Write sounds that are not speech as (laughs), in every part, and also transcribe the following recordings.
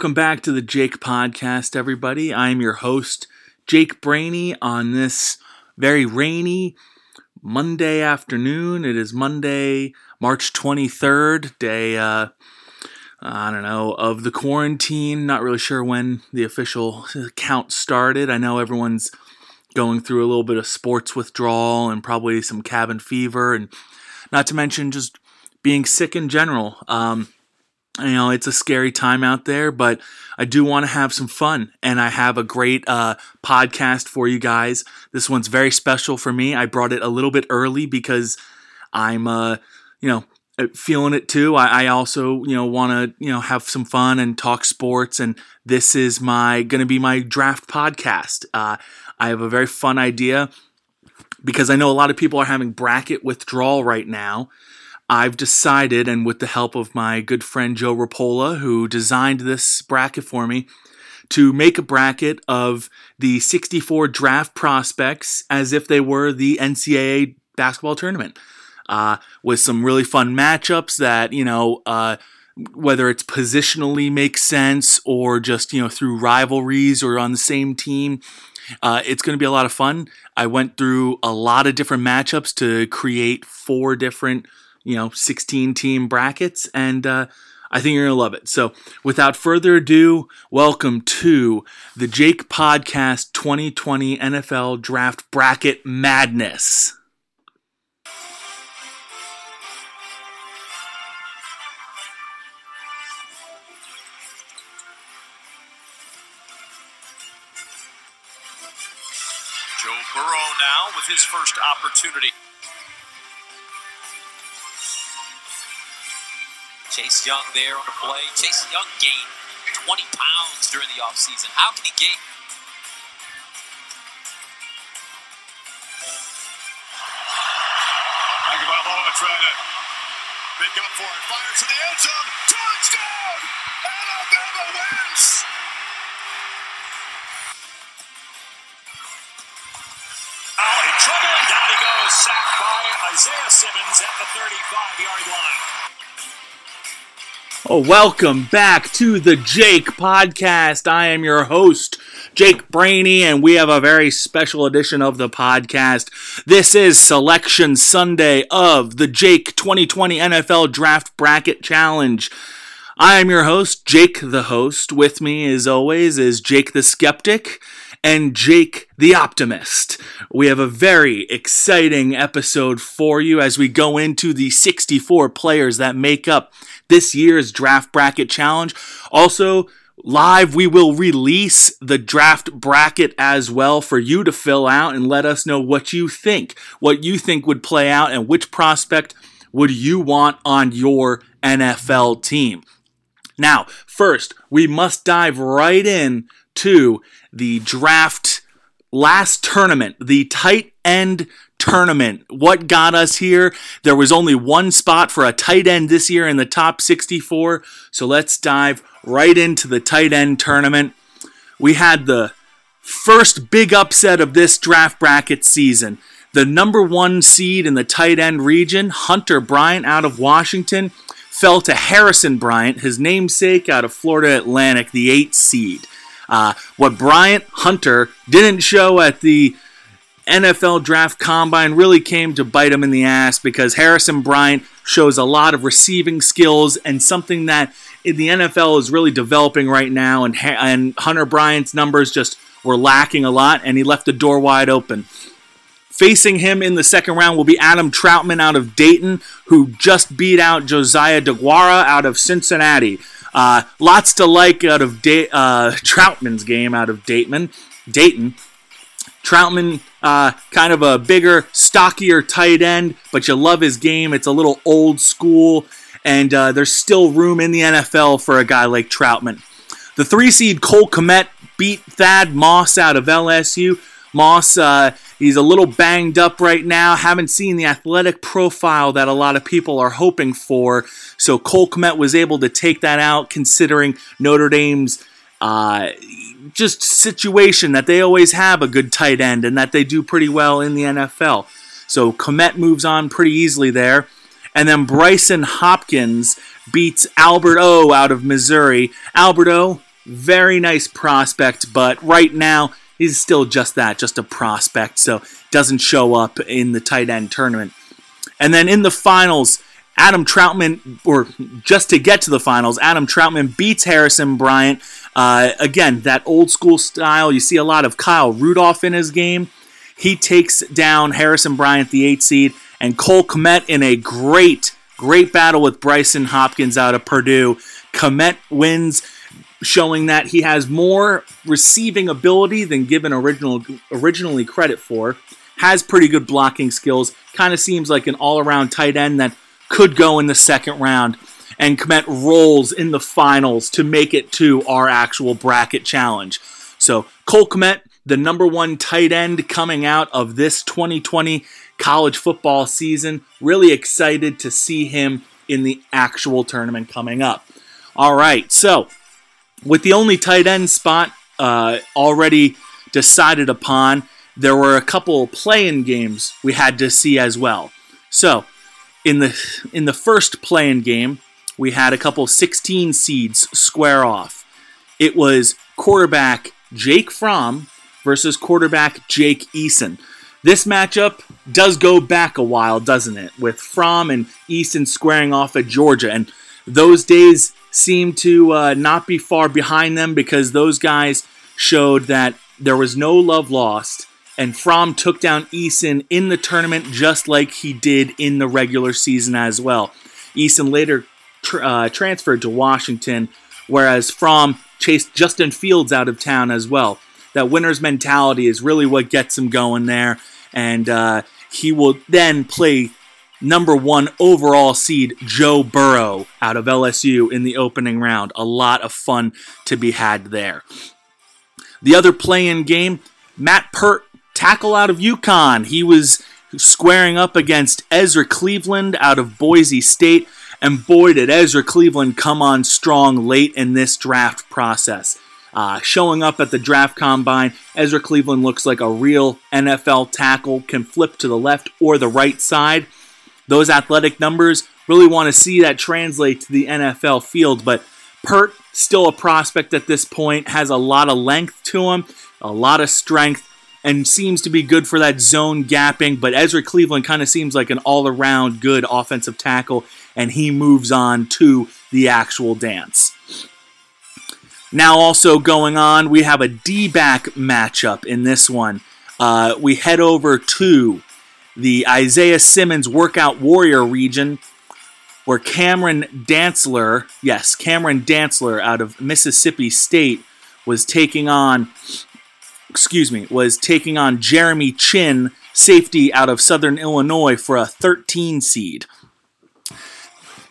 welcome back to the Jake Podcast, everybody. I'm your host, Jake Brainy, on this very rainy Monday afternoon. It is Monday, March 23rd, day, uh, I don't know, of the quarantine. Not really sure when the official count started. I know everyone's going through a little bit of sports withdrawal and probably some cabin fever, and not to mention just being sick in general. Um, you know, it's a scary time out there, but I do want to have some fun. And I have a great uh, podcast for you guys. This one's very special for me. I brought it a little bit early because I'm, uh, you know, uh, feeling it too. I, I also, you know, want to, you know, have some fun and talk sports. And this is my going to be my draft podcast. Uh, I have a very fun idea because I know a lot of people are having bracket withdrawal right now. I've decided, and with the help of my good friend Joe Rapola, who designed this bracket for me, to make a bracket of the 64 draft prospects as if they were the NCAA basketball tournament, uh, with some really fun matchups that, you know, uh, whether it's positionally makes sense or just, you know, through rivalries or on the same team. Uh, it's going to be a lot of fun. I went through a lot of different matchups to create four different you know 16 team brackets and uh, I think you're going to love it. So, without further ado, welcome to the Jake Podcast 2020 NFL Draft Bracket Madness. Joe Burrow now with his first opportunity. Chase Young there on the play. Chase Young gained 20 pounds during the offseason. How can he gain? Tagovailoa trying to make up for it. Fires to the end zone. Touchdown! Alabama wins! Out in trouble. And down he goes. Sacked by Isaiah Simmons at the 35-yard line. Oh, welcome back to the Jake Podcast. I am your host, Jake Brainy, and we have a very special edition of the podcast. This is Selection Sunday of the Jake 2020 NFL Draft Bracket Challenge. I am your host, Jake the host. With me, as always, is Jake the Skeptic and Jake the Optimist. We have a very exciting episode for you as we go into the 64 players that make up this year's draft bracket challenge. Also, live we will release the draft bracket as well for you to fill out and let us know what you think, what you think would play out, and which prospect would you want on your NFL team. Now, first, we must dive right in to the draft last tournament, the tight end tournament. What got us here? There was only one spot for a tight end this year in the top 64. So let's dive right into the tight end tournament. We had the first big upset of this draft bracket season. The number one seed in the tight end region, Hunter Bryant out of Washington, fell to Harrison Bryant, his namesake out of Florida Atlantic, the eight seed. Uh, what Bryant Hunter didn't show at the NFL draft combine really came to bite him in the ass because Harrison Bryant shows a lot of receiving skills and something that in the NFL is really developing right now. And, and Hunter Bryant's numbers just were lacking a lot, and he left the door wide open. Facing him in the second round will be Adam Trautman out of Dayton, who just beat out Josiah Deguara out of Cincinnati. Uh, lots to like out of uh, (laughs) Trautman's game out of Dayton. Dayton. Trautman, uh, kind of a bigger, stockier tight end, but you love his game. It's a little old school, and uh, there's still room in the NFL for a guy like Trautman. The three seed Cole Kmet beat Thad Moss out of LSU. Moss, uh, he's a little banged up right now. Haven't seen the athletic profile that a lot of people are hoping for. So Cole Kmet was able to take that out, considering Notre Dame's uh, just situation that they always have a good tight end and that they do pretty well in the NFL. So Kmet moves on pretty easily there. And then Brycen Hopkins beats Albert O out of Missouri. Albert O, very nice prospect, but right now he's still just that, just a prospect, so doesn't show up in the tight end tournament. And then in the finals, Adam Trautman, or just to get to the finals, Adam Trautman beats Harrison Bryant. Uh, again, that old school style. You see a lot of Kyle Rudolph in his game. He takes down Harrison Bryant, the eight seed, and Cole Kmet in a great, great battle with Brycen Hopkins out of Purdue. Kmet wins, showing that he has more receiving ability than given original, originally credit for. Has pretty good blocking skills. Kind of seems like an all around tight end that could go in the second round. And Kmet rolls in the finals to make it to our actual bracket challenge. So Cole Kmet, the number one tight end coming out of this 2020 college football season. Really excited to see him in the actual tournament coming up. All right, so with the only tight end spot uh, already decided upon, there were a couple play-in games we had to see as well. So in the in the first play-in game, we had a couple 16 seeds square off. It was quarterback Jake Fromm versus quarterback Jake Eason. This matchup does go back a while, doesn't it? With Fromm and Eason squaring off at Georgia, and those days seem to uh, not be far behind them because those guys showed that there was no love lost, and Fromm took down Eason in the tournament just like he did in the regular season as well. Eason later tr- uh, transferred to Washington, whereas Fromm chased Justin Fields out of town as well. That winner's mentality is really what gets him going there, and uh, he will then play number one overall seed Joe Burrow out of LSU in the opening round. A lot of fun to be had there. The other play-in game, Matt Peart, tackle out of UConn. He was squaring up against Ezra Cleveland out of Boise State. And boy, did Ezra Cleveland come on strong late in this draft process. Uh, showing up at the draft combine, Ezra Cleveland looks like a real NFL tackle, can flip to the left or the right side. Those athletic numbers, really want to see that translate to the NFL field, but Peart still a prospect at this point, has a lot of length to him, a lot of strength, and seems to be good for that zone gapping. But Ezra Cleveland kind of seems like an all around good offensive tackle, and he moves on to the actual dance. Now, also going on, we have a D back matchup in this one. Uh, we head over to the Isaiah Simmons Workout Warrior region, where Cameron Dantzler, yes, Cameron Dantzler out of Mississippi State, was taking on, excuse me, was taking on Jeremy Chinn, safety out of Southern Illinois, for a 13 seed.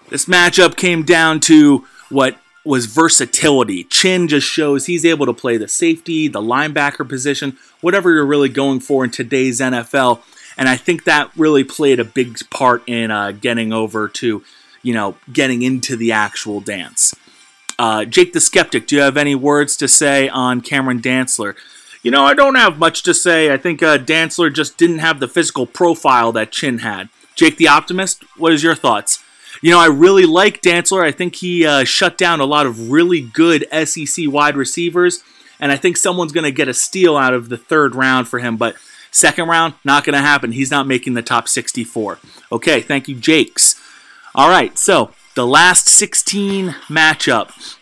This matchup came down to what was versatility. Chinn just shows he's able to play the safety, the linebacker position, whatever you're really going for in today's NFL. And I think that really played a big part in uh, getting over to, you know, getting into the actual dance. Uh, Jake the Skeptic, do you have any words to say on Cameron Dantzler? You know, I don't have much to say. I think uh, Dantzler just didn't have the physical profile that Chinn had. Jake the Optimist, what is your thoughts? You know, I really like Dantzler. I think he uh, shut down a lot of really good SEC wide receivers, and I think someone's going to get a steal out of the third round for him. But second round, not going to happen. He's not making the top 64. Okay, thank you, Jakes. All right, so the last 16 matchup,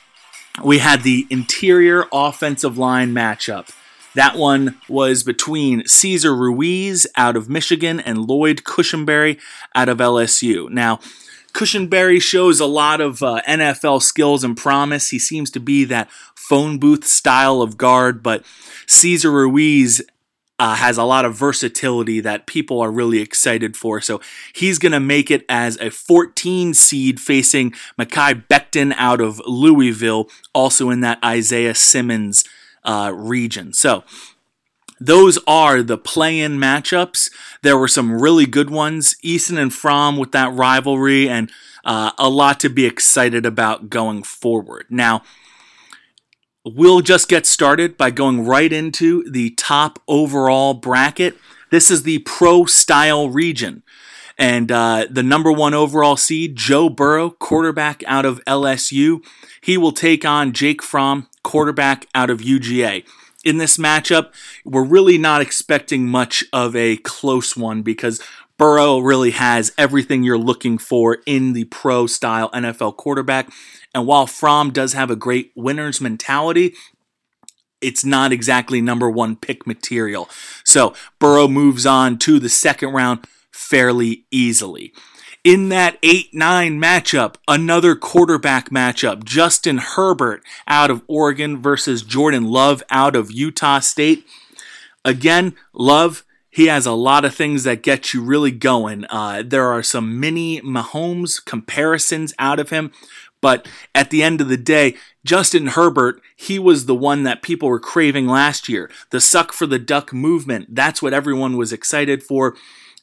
we had the interior offensive line matchup. That one was between Cesar Ruiz out of Michigan and Lloyd Cushenberry out of LSU. Now, Cushenberry shows a lot of uh, NFL skills and promise. He seems to be that phone booth style of guard, but Cesar Ruiz uh, has a lot of versatility that people are really excited for. So he's going to make it as a 14 seed facing Mekhi Becton out of Louisville, also in that Isaiah Simmons uh, region. So those are the play-in matchups. There were some really good ones. Eason and Fromm with that rivalry, and uh, a lot to be excited about going forward. Now, we'll just get started by going right into the top overall bracket. This is the pro style region. And uh, the number one overall seed, Joe Burrow, quarterback out of LSU, he will take on Jake Fromm, quarterback out of UGA. In this matchup, we're really not expecting much of a close one because Burrow really has everything you're looking for in the pro style NFL quarterback. And while Fromm does have a great winner's mentality, it's not exactly number one pick material. So Burrow moves on to the second round fairly easily. In that 8 9 matchup, another quarterback matchup, Justin Herbert out of Oregon versus Jordan Love out of Utah State. Again, Love, he has a lot of things that get you really going. Uh, there are some mini Mahomes comparisons out of him, but at the end of the day, Justin Herbert, he was the one that people were craving last year. The suck for the duck movement, that's what everyone was excited for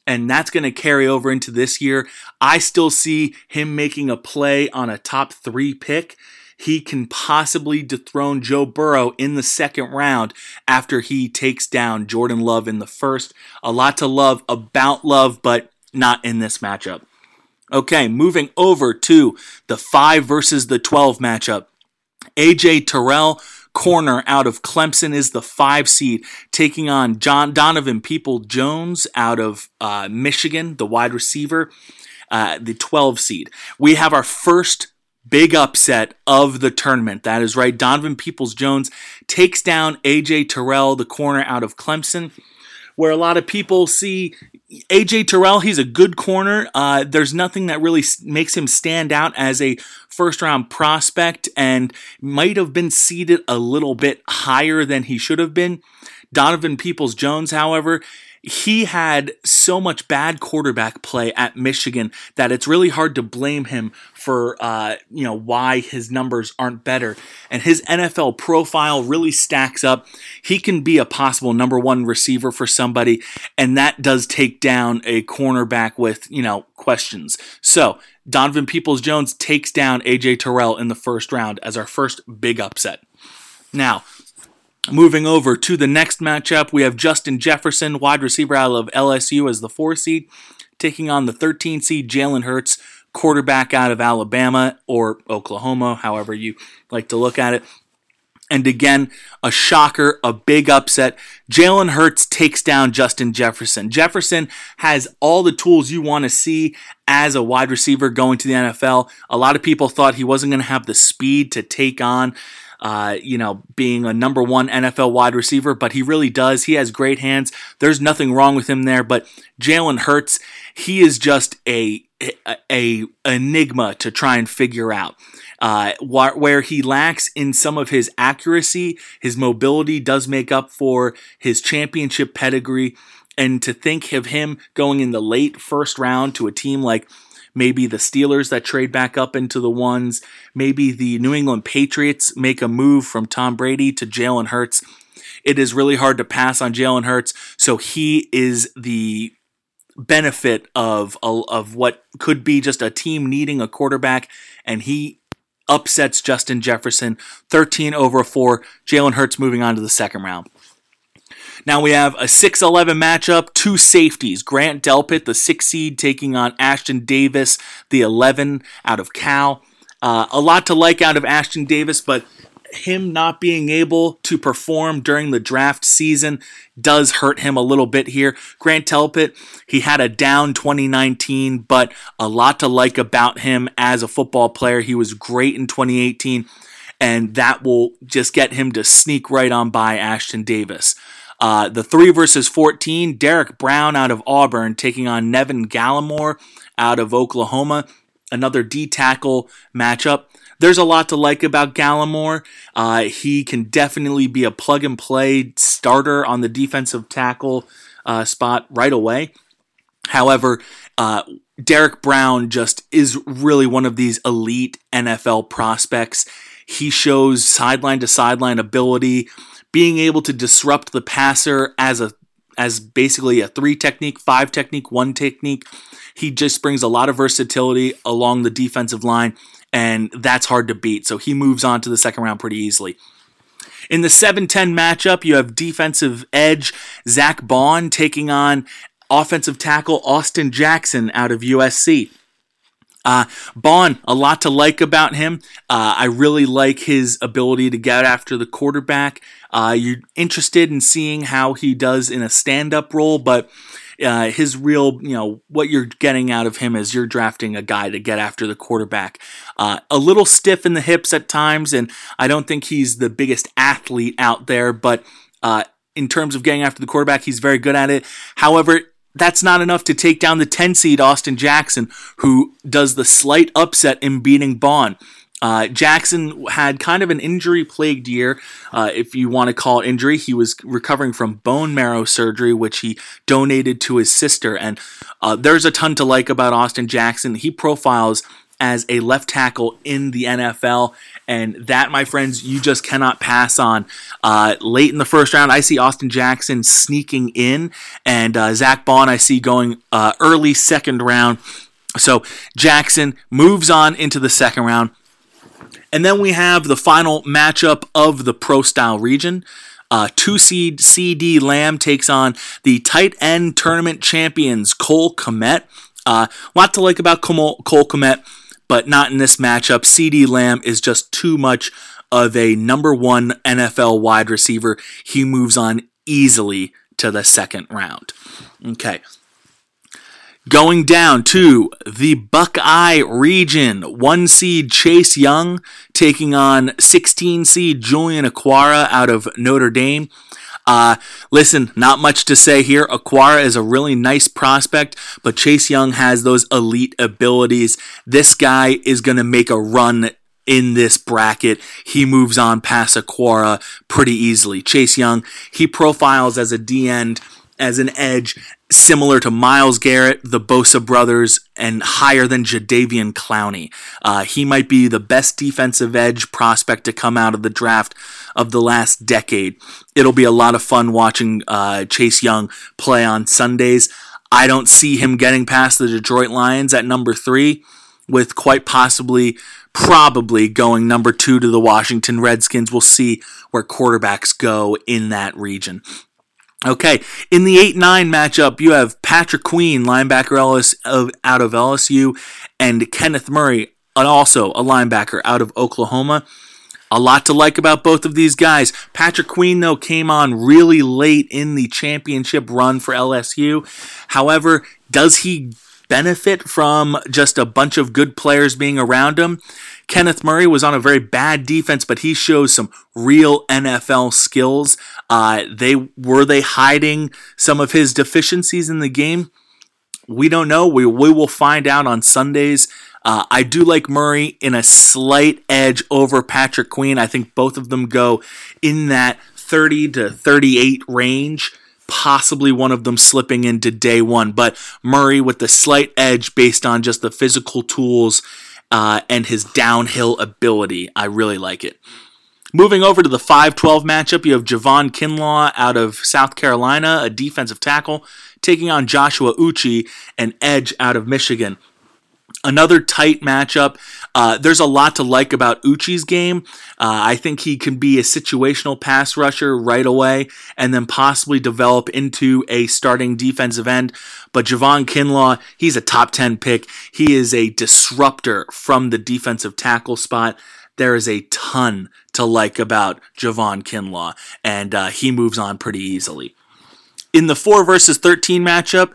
and that's going to carry over into this year. I still see him making a play on a top three pick. He can possibly dethrone Joe Burrow in the second round after he takes down Jordan Love in the first. A lot to love about Love, but not in this matchup. Okay, moving over to the 5 versus the 12 matchup. AJ Terrell corner out of Clemson is the five seed, taking on John Donovan People Jones out of uh, Michigan, the wide receiver, uh, the 12 seed. We have our first big upset of the tournament. That is right. Donovan Peoples Jones takes down AJ Terrell, the corner out of Clemson where a lot of people see AJ Terrell, he's a good corner. Uh, there's nothing that really makes him stand out as a first round prospect and might have been seated a little bit higher than he should have been. Donovan Peoples Jones, however, he had so much bad quarterback play at Michigan that it's really hard to blame him for uh, you know why his numbers aren't better. And his NFL profile really stacks up. He can be a possible number one receiver for somebody, and that does take down a cornerback with you know questions. So Donovan Peoples Jones takes down AJ Terrell in the first round as our first big upset. Now, Moving over to the next matchup, we have Justin Jefferson, wide receiver out of LSU, as the four seed, taking on the 13 seed Jalen Hurts, quarterback out of Alabama or Oklahoma, however you like to look at it. And again, a shocker, a big upset. Jalen Hurts takes down Justin Jefferson. Jefferson has all the tools you want to see as a wide receiver going to the NFL. A lot of people thought he wasn't going to have the speed to take on uh, you know, being a number one NFL wide receiver, but he really does. He has great hands. There's nothing wrong with him there. But Jalen Hurts, he is just a, a, a enigma to try and figure out. Uh, where he lacks in some of his accuracy, his mobility does make up for his championship pedigree. And to think of him going in the late first round to a team like maybe the Steelers that trade back up into the ones, maybe the New England Patriots make a move from Tom Brady to Jalen Hurts. It is really hard to pass on Jalen Hurts, so he is the benefit of of what could be just a team needing a quarterback, and he upsets Justin Jefferson 13 over 4. Jalen Hurts moving on to the second round. Now we have a 6 11 matchup, two safeties. Grant Delpit, the 6 seed, taking on Ashtyn Davis, the 11 out of Cal. Uh, a lot to like out of Ashtyn Davis, but him not being able to perform during the draft season does hurt him a little bit here. Grant Delpit, he had a down 2019, but a lot to like about him as a football player. He was great in 2018, and that will just get him to sneak right on by Ashtyn Davis. Uh, the three versus 14, Derrick Brown out of Auburn taking on Nevin Gallimore out of Oklahoma. Another D tackle matchup. There's a lot to like about Gallimore. Uh, he can definitely be a plug and play starter on the defensive tackle uh, spot right away. However, uh, Derrick Brown just is really one of these elite NFL prospects. He shows sideline to sideline ability being able to disrupt the passer as a as basically a three technique, five technique, one technique. He just brings a lot of versatility along the defensive line, and that's hard to beat. So he moves on to the second round pretty easily. In the 7 10 matchup, you have defensive edge Zack Baun taking on offensive tackle Austin Jackson out of USC. Uh, Baun, a lot to like about him. Uh, I really like his ability to get after the quarterback. Uh, you're interested in seeing how he does in a stand up role, but uh, his real, you know, what you're getting out of him is you're drafting a guy to get after the quarterback. Uh, a little stiff in the hips at times, and I don't think he's the biggest athlete out there, but uh, in terms of getting after the quarterback, he's very good at it. However, that's not enough to take down the 10 seed Austin Jackson, who does the slight upset in beating Baun. Uh, Jackson had kind of an injury plagued year, uh, if you want to call it injury. He was recovering from bone marrow surgery, which he donated to his sister. And uh, there's a ton to like about Austin Jackson. He profiles as a left tackle in the NFL. And that, my friends, you just cannot pass on. Uh, late in the first round, I see Austin Jackson sneaking in, and uh, Zack Baun I see going uh, early second round. So Jackson moves on into the second round. And then we have the final matchup of the pro style region. Uh, two seed CeeDee Lamb takes on the tight end tournament champions Cole Kmet. A uh, lot to like about Cole, Kmet, but not in this matchup. CeeDee Lamb is just too much of a number one NFL wide receiver. He moves on easily to the second round. Okay, Going down to the Buckeye region, one seed Chase Young taking on 16 seed Julian Okwara out of Notre Dame. Uh, listen, not much to say here. Okwara is a really nice prospect, but Chase Young has those elite abilities. This guy is going to make a run in this bracket. He moves on past Okwara pretty easily. Chase Young, he profiles as a D end as an edge similar to Myles Garrett, the Bosa brothers, and higher than Jadeveon Clowney. Uh, he might be the best defensive edge prospect to come out of the draft of the last decade. It'll be a lot of fun watching uh, Chase Young play on Sundays. I don't see him getting past the Detroit Lions at number three, with quite possibly, probably going number two to the Washington Redskins. We'll see where quarterbacks go in that region. Okay, in the 8 9 matchup, you have Patrick Queen, linebacker Ellis of, out of LSU, and Kenneth Murray, also a linebacker out of Oklahoma. A lot to like about both of these guys. Patrick Queen, though, came on really late in the championship run for LSU. However, does he benefit from just a bunch of good players being around him? Kenneth Murray was on a very bad defense, but he shows some real NFL skills. Uh, they were they hiding some of his deficiencies in the game. We don't know. We we will find out on Sundays. Uh, I do like Murray in a slight edge over Patrick Queen. I think both of them go in that 30 to 38 range possibly one of them slipping into day one. But Murray with the slight edge based on just the physical tools uh, and his downhill ability. I really like it. Moving over to the 5 12 matchup, you have Javon Kinlaw out of South Carolina, a defensive tackle, taking on Joshua Uche, and edge out of Michigan. Another tight matchup. Uh, there's a lot to like about Uche's game. Uh, I think he can be a situational pass rusher right away and then possibly develop into a starting defensive end. But Javon Kinlaw, he's a top 10 pick. He is a disruptor from the defensive tackle spot. There is a ton to like about Javon Kinlaw, and uh, he moves on pretty easily. In the 4 versus 13 matchup,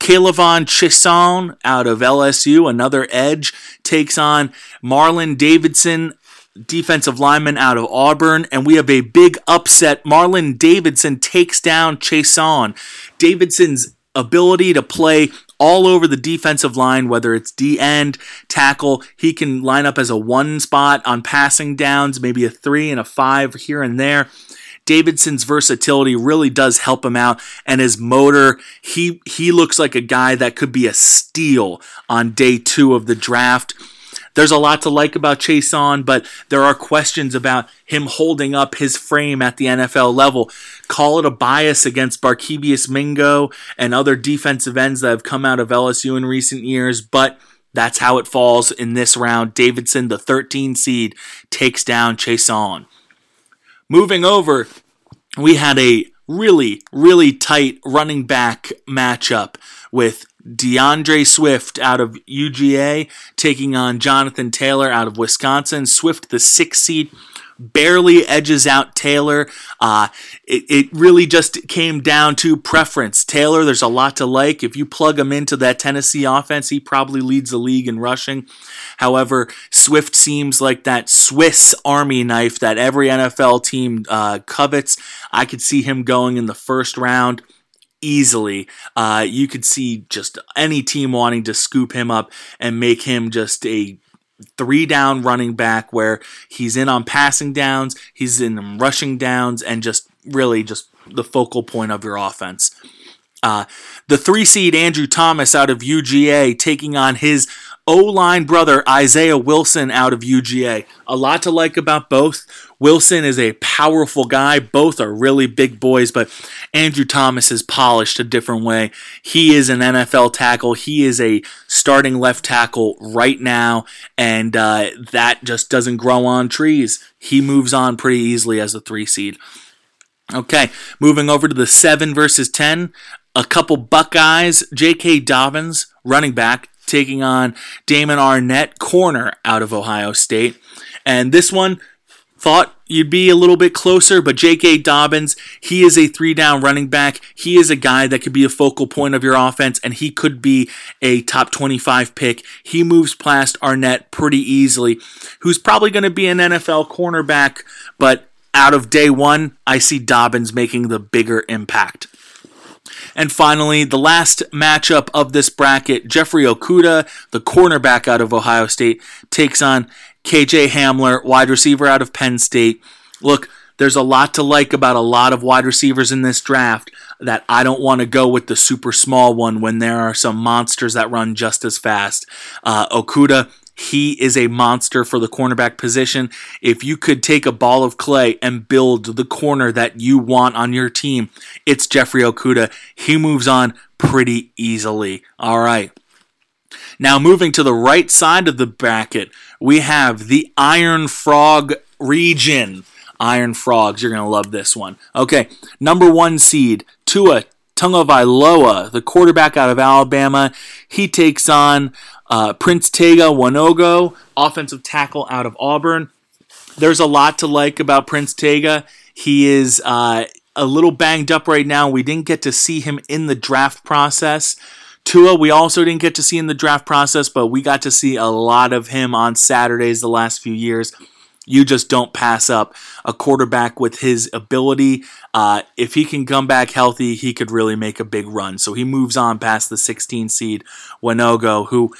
K'Lavon Chaisson out of LSU, another edge, takes on Marlon Davidson, defensive lineman out of Auburn, and we have a big upset. Marlon Davidson takes down Chaisson. Davidson's ability to play all over the defensive line, whether it's D end, tackle. He can line up as a one spot on passing downs, maybe a three and a five here and there. Davidson's versatility really does help him out, and his motor. He he looks like a guy that could be a steal on day two of the draft. There's a lot to like about Chaisson, but there are questions about him holding up his frame at the NFL level. Call it a bias against Barkevious Mingo and other defensive ends that have come out of LSU in recent years, but that's how it falls in this round. Davidson, the 13 seed, takes down Chaisson. Moving over, we had a really, really tight running back matchup with D'Andre Swift out of UGA taking on Jonathan Taylor out of Wisconsin. Swift, the six seed, barely edges out Taylor. Uh, it, it really just came down to preference. Taylor, there's a lot to like. If you plug him into that Tennessee offense, he probably leads the league in rushing. However, Swift seems like that Swiss Army knife that every NFL team uh, covets. I could see him going in the first round easily. Uh, you could see just any team wanting to scoop him up and make him just a three down running back where he's in on passing downs, he's in rushing downs, and just really just the focal point of your offense. Uh, the three seed Andrew Thomas out of UGA taking on his O line brother Isaiah Wilson out of UGA. A lot to like about both. Wilson is a powerful guy. Both are really big boys, but Andrew Thomas is polished a different way. He is an NFL tackle. He is a starting left tackle right now, and uh, that just doesn't grow on trees. He moves on pretty easily as a three seed. Okay, moving over to the 7 versus 10. A couple Buckeyes. J.K. Dobbins, running back, taking on Damon Arnette, corner out of Ohio State. And this one, thought you'd be a little bit closer, but J.K. Dobbins, he is a three down running back. He is a guy that could be a focal point of your offense, and he could be a top 25 pick. He moves past Arnette pretty easily, who's probably going to be an NFL cornerback, but out of day one, I see Dobbins making the bigger impact. And finally, the last matchup of this bracket, Jeffrey Okudah, the cornerback out of Ohio State, takes on KJ Hamler, wide receiver out of Penn State. Look, there's a lot to like about a lot of wide receivers in this draft that I don't want to go with the super small one when there are some monsters that run just as fast. Uh, Okudah, he is a monster for the cornerback position. If you could take a ball of clay and build the corner that you want on your team, it's Jeffrey Okudah. He moves on pretty easily. All right. Now, moving to the right side of the bracket, we have the Iron Frog region. Iron Frogs, you're going to love this one. Okay, number one seed, Tua Tagovailoa, the quarterback out of Alabama. He takes on uh, Prince Tega Wanogho, offensive tackle out of Auburn. There's a lot to like about Prince Tega. He is uh, a little banged up right now. We didn't get to see him in the draft process. Tua, we also didn't get to see in the draft process, but we got to see a lot of him on Saturdays the last few years. You just don't pass up a quarterback with his ability. Uh, if he can come back healthy, he could really make a big run. So he moves on past the 16 seed Wanogho, who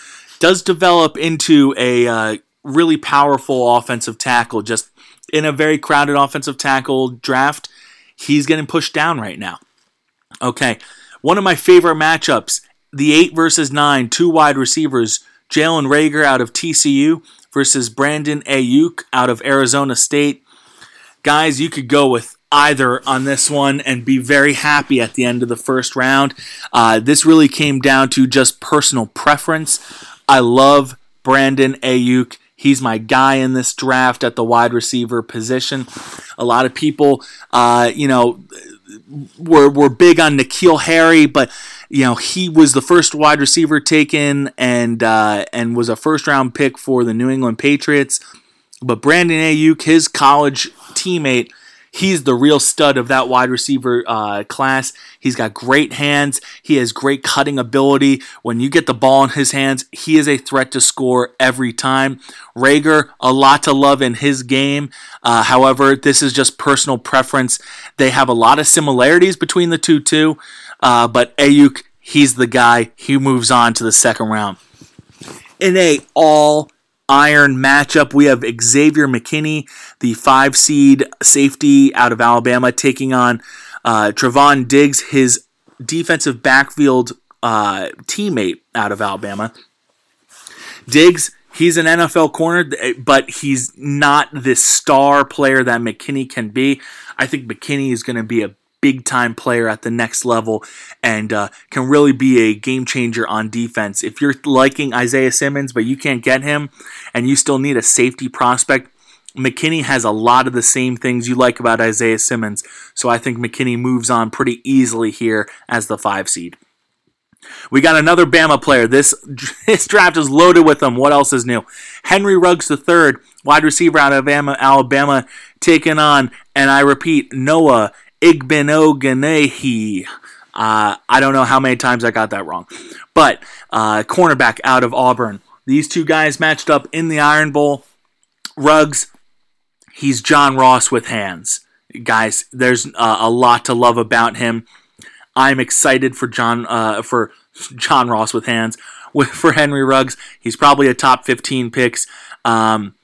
does develop into a uh, really powerful offensive tackle. Just in a very crowded offensive tackle draft, he's getting pushed down right now. Okay, one of my favorite matchups the 8 versus 9, two wide receivers, Jalen Reagor out of TCU versus Brandon Aiyuk out of Arizona State. Guys, you could go with either on this one and be very happy at the end of the first round. Uh, this really came down to just personal preference. I love Brandon Aiyuk. He's my guy in this draft at the wide receiver position. A lot of people, uh, you know, were, were big on N'Keal Harry, but you know he was the first wide receiver taken and uh, and was a first round pick for the New England Patriots. But Brandon Aiyuk, his college teammate, he's the real stud of that wide receiver uh, class. He's got great hands. He has great cutting ability. When you get the ball in his hands, he is a threat to score every time. Reagor, a lot to love in his game. Uh, however, this is just personal preference. They have a lot of similarities between the two, too. Uh, but Aiyuk, he's the guy. He moves on to the second round. In a all iron matchup, we have Xavier McKinney, the five seed safety out of Alabama, taking on uh, Trevon Diggs, his defensive backfield uh, teammate out of Alabama. Diggs, he's an NFL corner, but he's not the star player that McKinney can be. I think McKinney is going to be a big time player at the next level and uh, can really be a game changer on defense. If you're liking Isaiah Simmons, but you can't get him and you still need a safety prospect, McKinney has a lot of the same things you like about Isaiah Simmons, so I think McKinney moves on pretty easily here as the five seed. We got another Bama player. This (laughs) this draft is loaded with them. What else is new? Henry Ruggs III, wide receiver out of Alabama, Alabama taking on, and I repeat, Noah Igbinoghene. Uh, I don't know how many times I got that wrong, but uh, cornerback out of Auburn. These two guys matched up in the Iron Bowl. Ruggs, he's John Ross with hands. Guys, there's uh, a lot to love about him. I'm excited for John uh, for John Ross with hands with for Henry Ruggs. He's probably a top 15 picks. Um,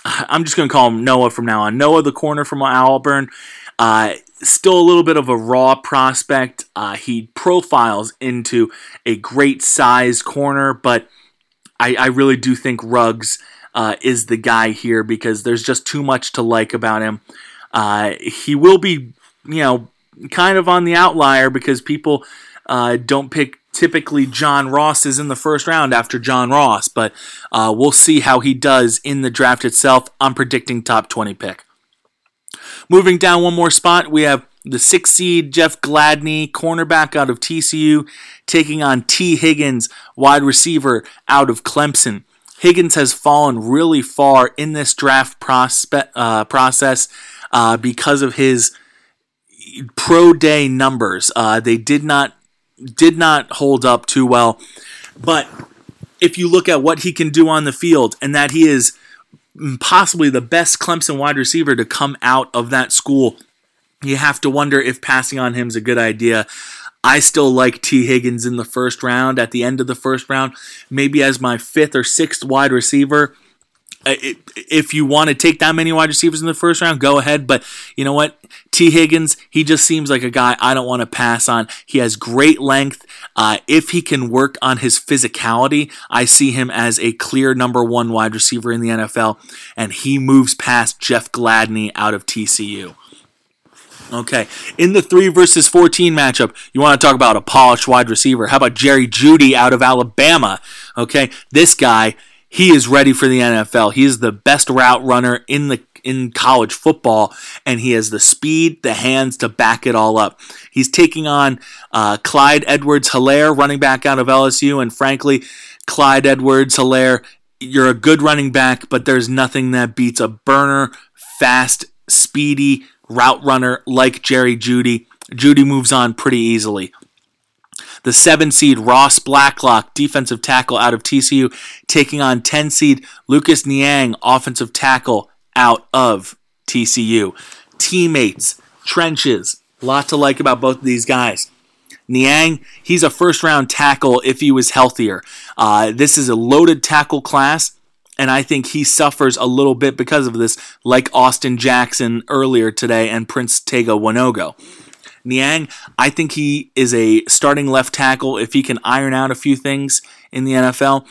(sighs) I'm just going to call him Noah from now on. Noah, the corner from Auburn. Uh, still a little bit of a raw prospect. Uh, he profiles into a great size corner, but I, I really do think Ruggs uh, is the guy here because there's just too much to like about him. Uh, he will be, you know, kind of on the outlier because people uh, don't pick typically John Ross is in the first round after John Ross, but uh, we'll see how he does in the draft itself. I'm predicting top 20 pick. Moving down one more spot, we have the six seed Jeff Gladney, cornerback out of TCU, taking on Tee Higgins, wide receiver out of Clemson. Higgins has fallen really far in this draft uh, process uh, because of his pro day numbers. Uh, they did not did not hold up too well, but if you look at what he can do on the field and that he is possibly the best Clemson wide receiver to come out of that school, you have to wonder if passing on him is a good idea. I still like Tee Higgins in the first round, at the end of the first round, maybe as my fifth or sixth wide receiver. Uh, if you want to take that many wide receivers in the first round, go ahead. But you know what? Tee Higgins, he just seems like a guy I don't want to pass on. He has great length. Uh, if he can work on his physicality, I see him as a clear number one wide receiver in the NFL, and he moves past Jeff Gladney out of TCU. Okay, in the 3 versus 14 matchup, you want to talk about a polished wide receiver. How about Jerry Jeudy out of Alabama? Okay, this guy, he is ready for the NFL. He is the best route runner in the in college football, and he has the speed, the hands to back it all up. He's taking on uh, Clyde Edwards Helaire, running back out of LSU, and frankly, Clyde Edwards Helaire, you're a good running back, but there's nothing that beats a burner, fast, speedy route runner like Jerry Jeudy. Jeudy moves on pretty easily. The seven seed Ross Blacklock, defensive tackle out of TCU, taking on 10 seed Lucas Niang, offensive tackle out of TCU. Teammates, trenches, lot to like about both of these guys. Niang, he's a first round tackle if he was healthier. Uh, this is a loaded tackle class and I think he suffers a little bit because of this, like Austin Jackson earlier today and Prince Tega Wanogho. Niang, I think he is a starting left tackle if he can iron out a few things in the NFL.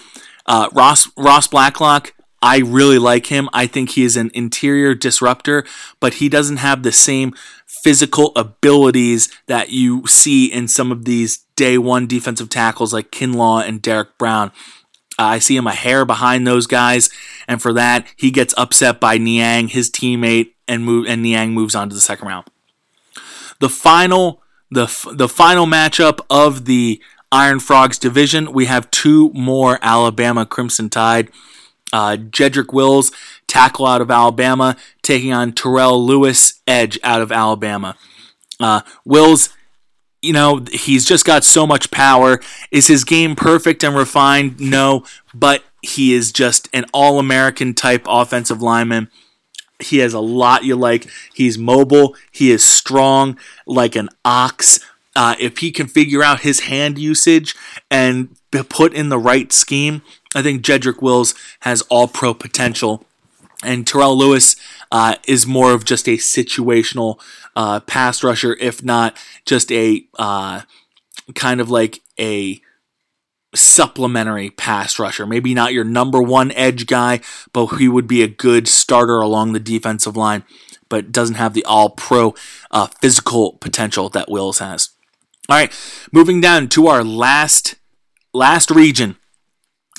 Uh, Ross Ross Blacklock, I really like him. I think he is an interior disruptor, but he doesn't have the same physical abilities that you see in some of these day one defensive tackles like Kinlaw and Derrick Brown. I see him a hair behind those guys, and for that, he gets upset by Niang, his teammate, and move and Niang moves on to the second round. The final, the the final matchup of the Iron Frogs division, we have two more Alabama Crimson Tide. Uh, Jedrick Wills, tackle out of Alabama, taking on Terrell Lewis, edge out of Alabama. Uh, Wills you know, he's just got so much power. Is his game perfect and refined? No, but he is just an all American type offensive lineman. He has a lot you like. He's mobile, he is strong like an ox. Uh, if he can figure out his hand usage and put in the right scheme, I think Jedrick Wills has all pro potential. And Terrell Lewis uh, is more of just a situational uh, pass rusher, if not just a uh, kind of like a supplementary pass rusher. Maybe not your number one edge guy, but he would be a good starter along the defensive line, but doesn't have the all pro uh, physical potential that Wills has. All right, moving down to our last last region.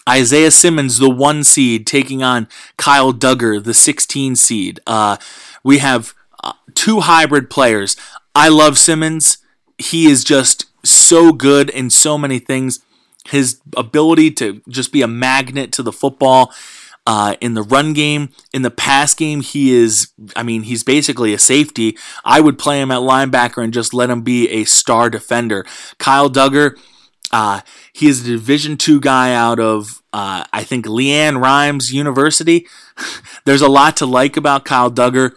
Isaiah Simmons, the one seed, taking on Kyle Dugger, the 16 seed. Uh, we have uh, two hybrid players. I love Simmons. He is just so good in so many things. His ability to just be a magnet to the football. Uh, in the run game, in the pass game, he is, I mean, he's basically a safety. I would play him at linebacker and just let him be a star defender. Kyle Dugger, uh, he is a Division two guy out of, uh, I think, LeAnn Rimes University. (laughs) There's a lot to like about Kyle Dugger.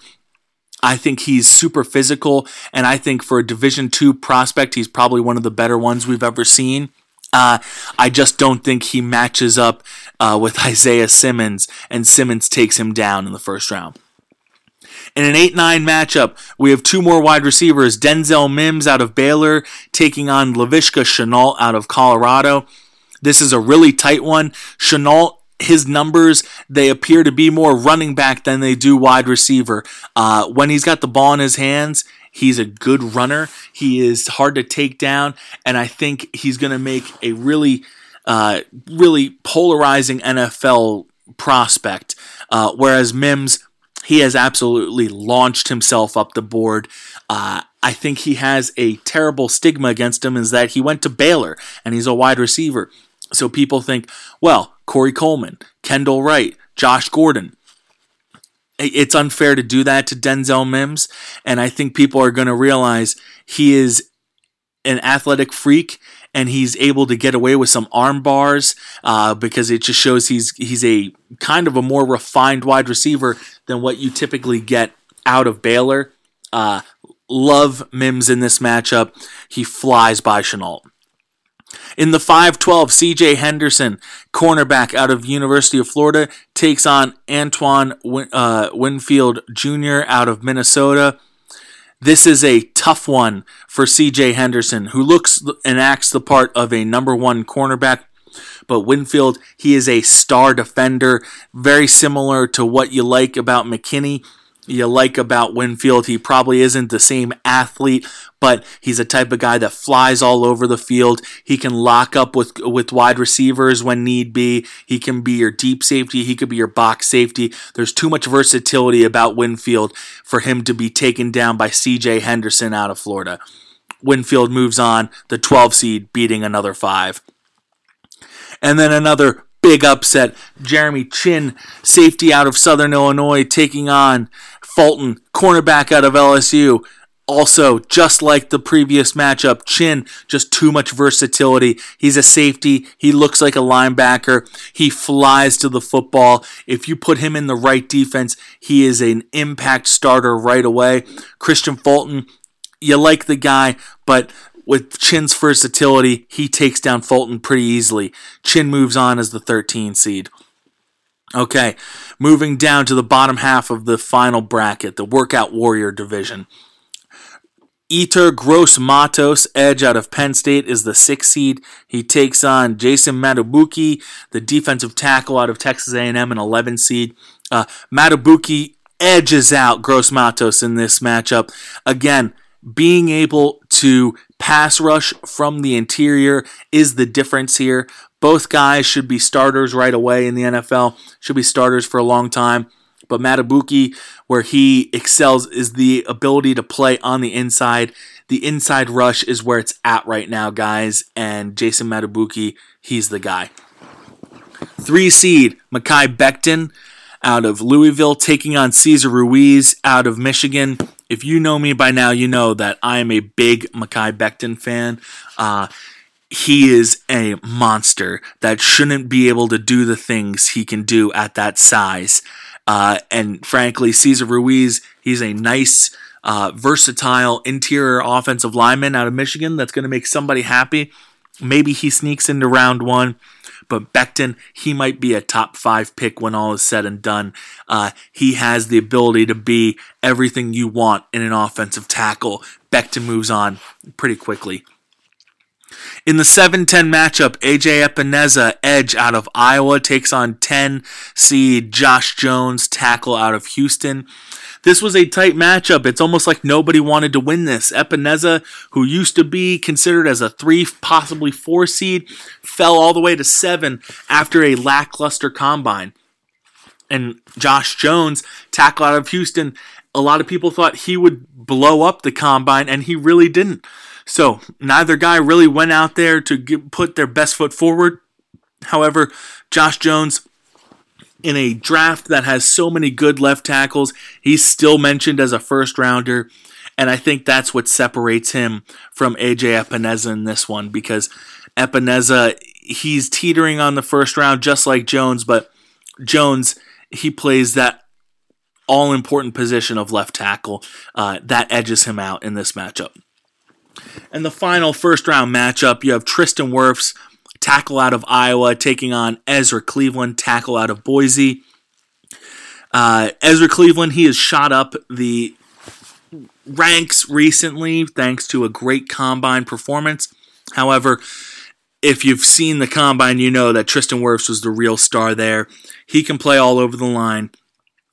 I think he's super physical, and I think for a Division two prospect, he's probably one of the better ones we've ever seen. Uh, I just don't think he matches up uh, with (laughs) Isaiah Simmons, and Simmons takes him down in the first round. In an 8 9 matchup, we have two more wide receivers Denzel Mims out of Baylor taking on Laviska Shenault out of Colorado. This is a really tight one. Shenault his numbers they appear to be more running back than they do wide receiver. Uh, when he's got the ball in his hands, he's a good runner. He is hard to take down, and I think he's going to make a really, uh, really polarizing NFL prospect. Uh, whereas Mims, he has absolutely launched himself up the board. Uh, I think he has a terrible stigma against him is that he went to Baylor and he's a wide receiver. So people think, well, Corey Coleman, Kendall Wright, Josh Gordon. It's unfair to do that to Denzel Mims, and I think people are going to realize he is an athletic freak and he's able to get away with some arm bars uh, because it just shows he's he's a kind of a more refined wide receiver than what you typically get out of Baylor. Uh, love Mims in this matchup. He flies by Shenault. In the 5-12, CJ Henderson, cornerback out of University of Florida, takes on Antoine Win- uh, Winfield Jr. out of Minnesota. This is a tough one for CJ Henderson, who looks and acts the part of a number one cornerback. But Winfield, he is a star defender, very similar to what you like about McKinney you like about Winfield. He probably isn't the same athlete, but he's a type of guy that flies all over the field. He can lock up with with wide receivers when need be. He can be your deep safety. He could be your box safety. There's too much versatility about Winfield for him to be taken down by C.J. Henderson out of Florida. Winfield moves on, the 12 seed beating another five. And then another big upset. Jeremy Chinn, safety out of Southern Illinois, taking on Fulton, cornerback out of LSU. Also, just like the previous matchup, Chinn, just too much versatility. He's a safety. He looks like a linebacker. He flies to the football. If you put him in the right defense, he is an impact starter right away. Kristian Fulton, you like the guy, but with Chinn's versatility, he takes down Fulton pretty easily. Chinn moves on as the 13 seed. Okay, moving down to the bottom half of the final bracket, the Workout Warrior division. Yetur Gross Matos, edge out of Penn State, is the sixth seed. He takes on Jason Madubuike, the defensive tackle out of Texas A&M, an 11 seed. Uh, Madubuike edges out Gross Matos in this matchup. Again, being able to pass rush from the interior is the difference here. Both guys should be starters right away in the NFL, should be starters for a long time. But Madubuike, where he excels, is the ability to play on the inside. The inside rush is where it's at right now, guys. And Jason Madubuike, he's the guy. Three seed, Mekhi Becton out of Louisville, taking on Cesar Ruiz out of Michigan. If you know me by now, you know that I am a big Mekhi Becton fan. Uh, he is a monster that shouldn't be able to do the things he can do at that size. Uh, and frankly, Cesar Ruiz, he's a nice, uh, versatile interior offensive lineman out of Michigan that's going to make somebody happy. Maybe he sneaks into round one, but Becton, he might be a top five pick when all is said and done. Uh, he has the ability to be everything you want in an offensive tackle. Becton moves on pretty quickly. In the 7 10 matchup, AJ Epenesa, edge out of Iowa, takes on 10 seed Josh Jones, tackle out of Houston. This was a tight matchup. It's almost like nobody wanted to win this. Epenesa, who used to be considered as a three, possibly four seed, fell all the way to seven after a lackluster combine. And Josh Jones, tackle out of Houston, a lot of people thought he would blow up the combine, and he really didn't. So neither guy really went out there to get, put their best foot forward. However, Josh Jones in a draft that has so many good left tackles, he's still mentioned as a first rounder. And I think that's what separates him from AJ Epenesa in this one because Epenesa, he's teetering on the first round just like Jones, but Jones, he plays that all important position of left tackle. Uh, that edges him out in this matchup. And the final first round matchup, you have Tristan Wirfs tackle out of Iowa, taking on Ezra Cleveland, tackle out of Boise. Uh, Ezra Cleveland, he has shot up the ranks recently thanks to a great combine performance. However, if you've seen the combine, you know that Tristan Wirfs was the real star there. He can play all over the line.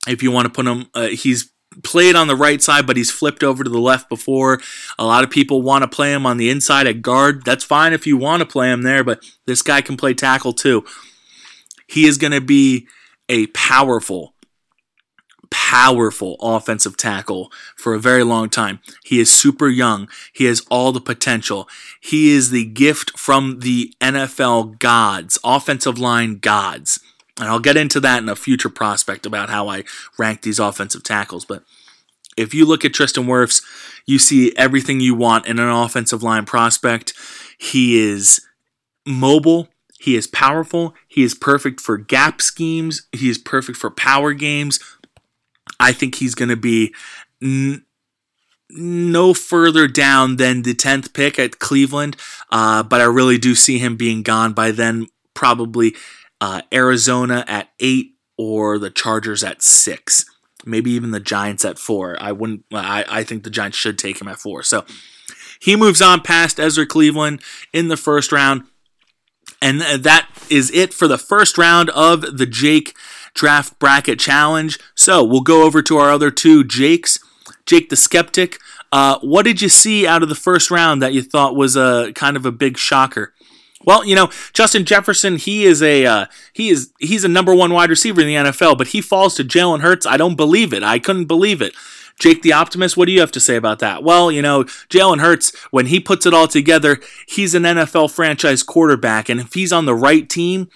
If you want to put him, uh, he's played on the right side, but he's flipped over to the left before. A lot of people want to play him on the inside at guard. That's fine if you want to play him there, but this guy can play tackle too. He is going to be a powerful, powerful offensive tackle for a very long time. He is super young. He has all the potential. He is the gift from the NFL gods, offensive line gods. And I'll get into that in a future prospect about how I rank these offensive tackles. But if you look at Tristan Wirfs, you see everything you want in an offensive line prospect. He is mobile. He is powerful. He is perfect for gap schemes. He is perfect for power games. I think he's going to be n- no further down than the 10th pick at Cleveland, uh, but I really do see him being gone by then, probably uh, Arizona at eight or the Chargers at six. Maybe even the Giants at four. I wouldn't. I, I think the Giants should take him at four. So he moves on past Ezra Cleveland in the first round. And that is it for the first round of the Jake Draft Bracket Challenge. So we'll go over to our other two Jakes. Jake the Skeptic, uh, what did you see out of the first round that you thought was a kind of a big shocker? Well, you know, Justin Jefferson, he is a uh, he is he's a number one wide receiver in the NFL, but he falls to Jalen Hurts. I don't believe it. I couldn't believe it. Jake the Optimist, what do you have to say about that? Well, you know, Jalen Hurts, when he puts it all together, he's an NFL franchise quarterback, and if he's on the right team,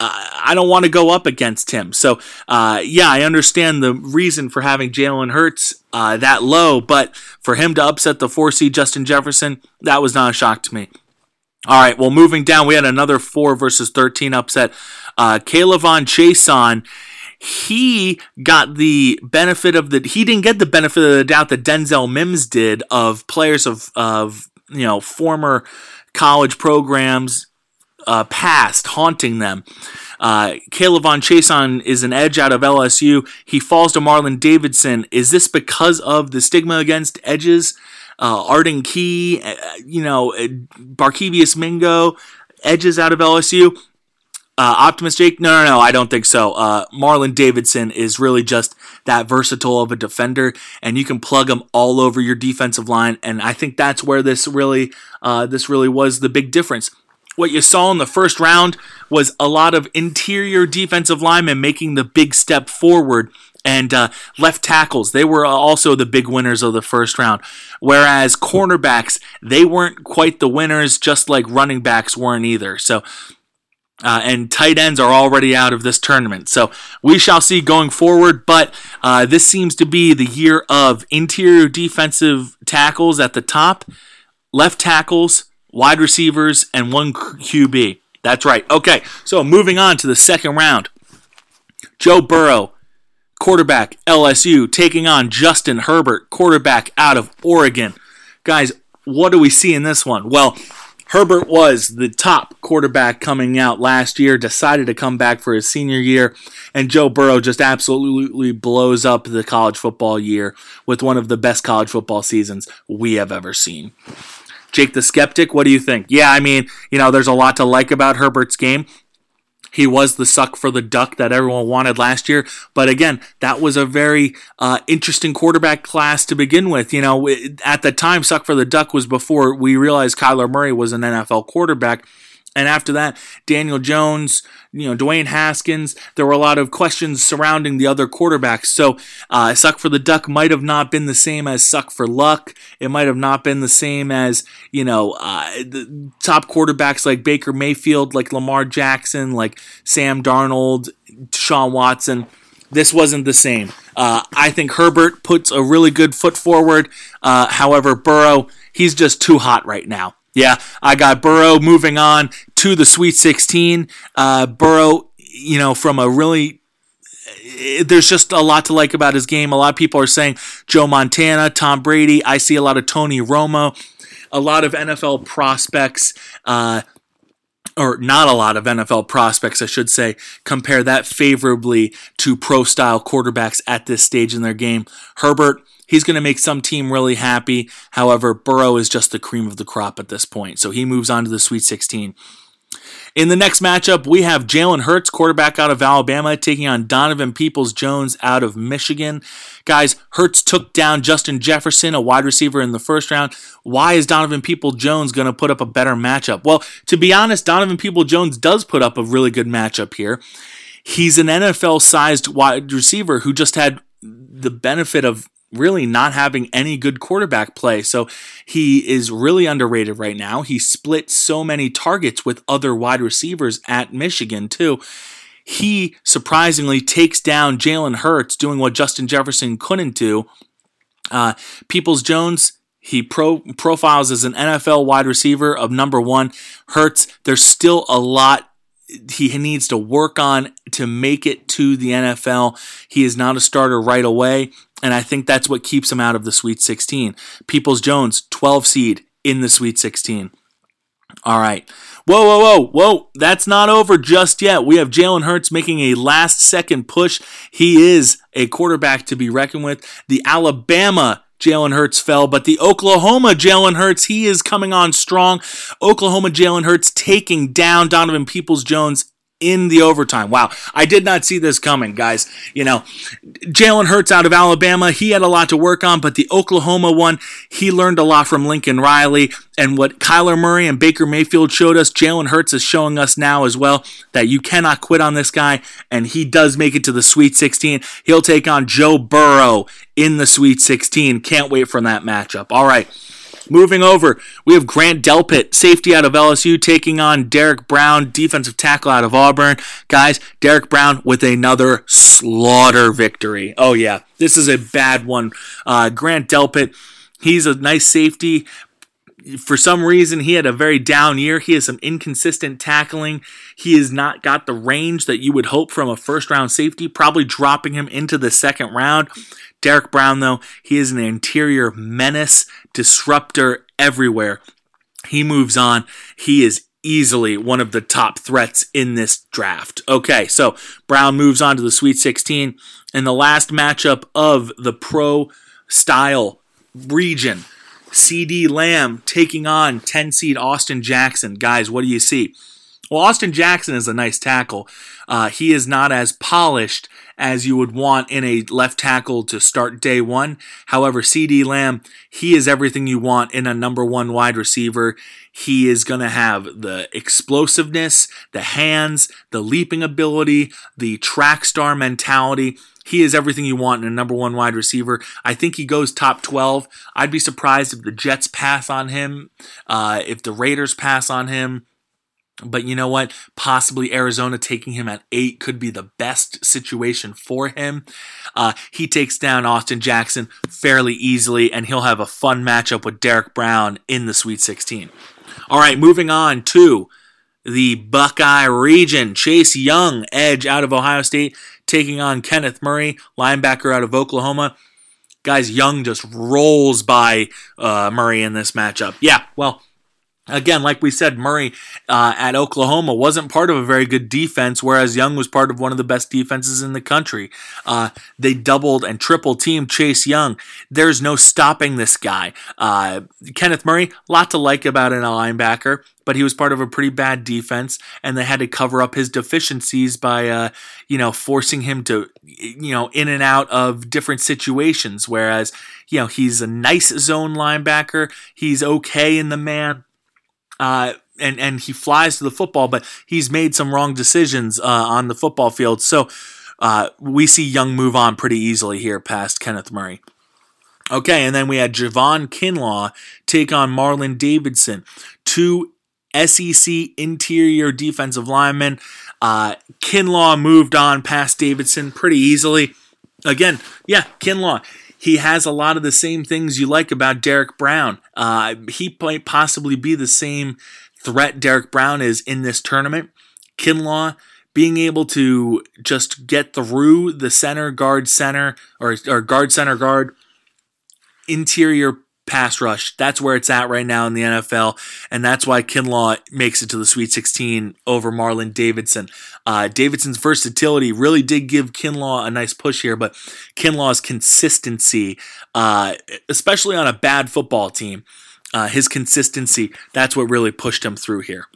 uh, I don't want to go up against him. So, uh, yeah, I understand the reason for having Jalen Hurts uh, that low, but for him to upset the four seed Justin Jefferson, that was not a shock to me. All right, well, moving down, we had another 4 versus 13 upset. Uh, K'Lavon Chaisson, he got the benefit of the, he didn't get the benefit of the doubt that Denzel Mims did of players of, of you know, former college programs uh, past haunting them. Uh, K'Lavon Chaisson is an edge out of LSU. He falls to Marlon Davidson. Is this because of the stigma against edges? Uh, Arden Key, uh, you know, uh, Barkevious Mingo, edges out of LSU. Uh, Optimus Jake, no, no, no, I don't think so. Uh, Marlon Davidson is really just that versatile of a defender, and you can plug him all over your defensive line. And I think that's where this really, uh, this really was the big difference. What you saw in the first round was a lot of interior defensive linemen making the big step forward and uh, left tackles. They were also the big winners of the first round. Whereas cornerbacks, they weren't quite the winners, just like running backs weren't either. So, uh, and tight ends are already out of this tournament. So we shall see going forward. But uh, this seems to be the year of interior defensive tackles at the top, left tackles, wide receivers, and one QB. That's right. Okay, so moving on to the second round. Joe Burrow quarterback LSU taking on Justin Herbert, quarterback out of Oregon. Guys, what do we see in this one? Well, Herbert was the top quarterback coming out last year, decided to come back for his senior year, and Joe Burrow just absolutely blows up the college football year with one of the best college football seasons we have ever seen. Jake the Skeptic, what do you think? Yeah, I mean, you know, there's a lot to like about Herbert's game. He was the suck for the duck that everyone wanted last year. But again, that was a very uh, interesting quarterback class to begin with. You know, at the time, suck for the duck was before we realized Kyler Murray was an NFL quarterback. And after that, Daniel Jones, you know, Dwayne Haskins, there were a lot of questions surrounding the other quarterbacks. So, uh, suck for the duck might have not been the same as suck for luck. It might have not been the same as, you know, uh, the top quarterbacks like Baker Mayfield, like Lamar Jackson, like Sam Darnold, Sean Watson. This wasn't the same. Uh, I think Herbert puts a really good foot forward. Uh, however, Burrow, he's just too hot right now. Yeah, I got Burrow moving on to the Sweet 16. Uh, Burrow, you know, from a really eh, there's just a lot to like about his game. A lot of people are saying Joe Montana, Tom Brady. I see a lot of Tony Romo, a lot of NFL prospects. Uh, or not a lot of NFL prospects, I should say, compare that favorably to pro style quarterbacks at this stage in their game. Herbert, He's going to make some team really happy. However, Burrow is just the cream of the crop at this point. So he moves on to the Sweet 16. In the next matchup, we have Jalen Hurts, quarterback out of Alabama, taking on Donovan Peoples Jones out of Michigan. Guys, Hurts took down Justin Jefferson, a wide receiver, in the first round. Why is Donovan Peoples Jones going to put up a better matchup? Well, to be honest, Donovan Peoples Jones does put up a really good matchup here. He's an NFL sized wide receiver who just had the benefit of really not having any good quarterback play. So he is really underrated right now. He split so many targets with other wide receivers at Michigan, too. He surprisingly takes down Jalen Hurts, doing what Justin Jefferson couldn't do. Uh, Peoples Jones, he pro- profiles as an NFL wide receiver of number one. Hurts, there's still a lot he needs to work on to make it to the NFL. He is not a starter right away, and I think that's what keeps him out of the Sweet 16. Peoples Jones, 12 seed in the Sweet 16. All right. Whoa, whoa, whoa, whoa. That's not over just yet. We have Jalen Hurts making a last second push. He is a quarterback to be reckoned with. The Alabama Jalen Hurts fell, but the Oklahoma Jalen Hurts, he is coming on strong. Oklahoma Jalen Hurts taking down Donovan Peoples Jones in the overtime. Wow, I did not see this coming, guys. You know, Jalen Hurts out of Alabama, he had a lot to work on, but the Oklahoma one, he learned a lot from Lincoln Riley. And what Kyler Murray and Baker Mayfield showed us, Jalen Hurts is showing us now as well that you cannot quit on this guy, and he does make it to the Sweet 16. He'll take on Joe Burrow in the Sweet 16. Can't wait for that matchup. All right. Moving over, we have Grant Delpit, safety out of LSU, taking on Derrick Brown, defensive tackle out of Auburn. Guys, Derrick Brown with another slaughter victory. Oh, yeah, this is a bad one. Uh, Grant Delpit, he's a nice safety. For some reason, he had a very down year. He has some inconsistent tackling. He has not got the range that you would hope from a first round safety, probably dropping him into the second round. Derrick Brown, though, he is an interior menace, disruptor everywhere. He moves on. He is easily one of the top threats in this draft. Okay, so Brown moves on to the Sweet 16. And the last matchup of the pro style region CeeDee Lamb taking on 10 seed Austin Jackson. Guys, what do you see? Well, Austin Jackson is a nice tackle. Uh, he is not as polished as you would want in a left tackle to start day one. However, CeeDee Lamb, he is everything you want in a number one wide receiver. He is going to have the explosiveness, the hands, the leaping ability, the track star mentality. He is everything you want in a number one wide receiver. I think he goes top 12. I'd be surprised if the Jets pass on him, uh, if the Raiders pass on him. But you know what? Possibly Arizona taking him at eight could be the best situation for him. Uh, he takes down Austin Jackson fairly easily, and he'll have a fun matchup with Derrick Brown in the Sweet 16. All right, moving on to the Buckeye region. Chase Young, edge out of Ohio State, taking on Kenneth Murray, linebacker out of Oklahoma. Guys, Young just rolls by uh, Murray in this matchup. Yeah, well, Again, like we said, Murray uh, at Oklahoma wasn't part of a very good defense, whereas Young was part of one of the best defenses in the country. Uh, they doubled and triple teamed Chase Young. There's no stopping this guy. Uh, Kenneth Murray, lot to like about in a linebacker, but he was part of a pretty bad defense, and they had to cover up his deficiencies by, uh, you know, forcing him to, you know, in and out of different situations. Whereas, you know, he's a nice zone linebacker. He's okay in the man uh, and and he flies to the football, but he's made some wrong decisions uh, on the football field. So uh, we see Young move on pretty easily here past Kenneth Murray. Okay, and then we had Javon Kinlaw take on Marlon Davidson, two SEC interior defensive linemen. Uh, Kinlaw moved on past Davidson pretty easily. Again, yeah, Kinlaw he has a lot of the same things you like about Derrick Brown. Uh, he might possibly be the same threat Derrick Brown is in this tournament. Kinlaw being able to just get through the center, guard, center, or, or guard, center, guard, interior pass rush. That's where it's at right now in the NFL, and that's why Kinlaw makes it to the Sweet 16 over Marlon Davidson. Uh, Davidson's versatility really did give Kinlaw a nice push here, but Kinlaw's consistency, uh, especially on a bad football team, uh, his consistency, that's what really pushed him through here.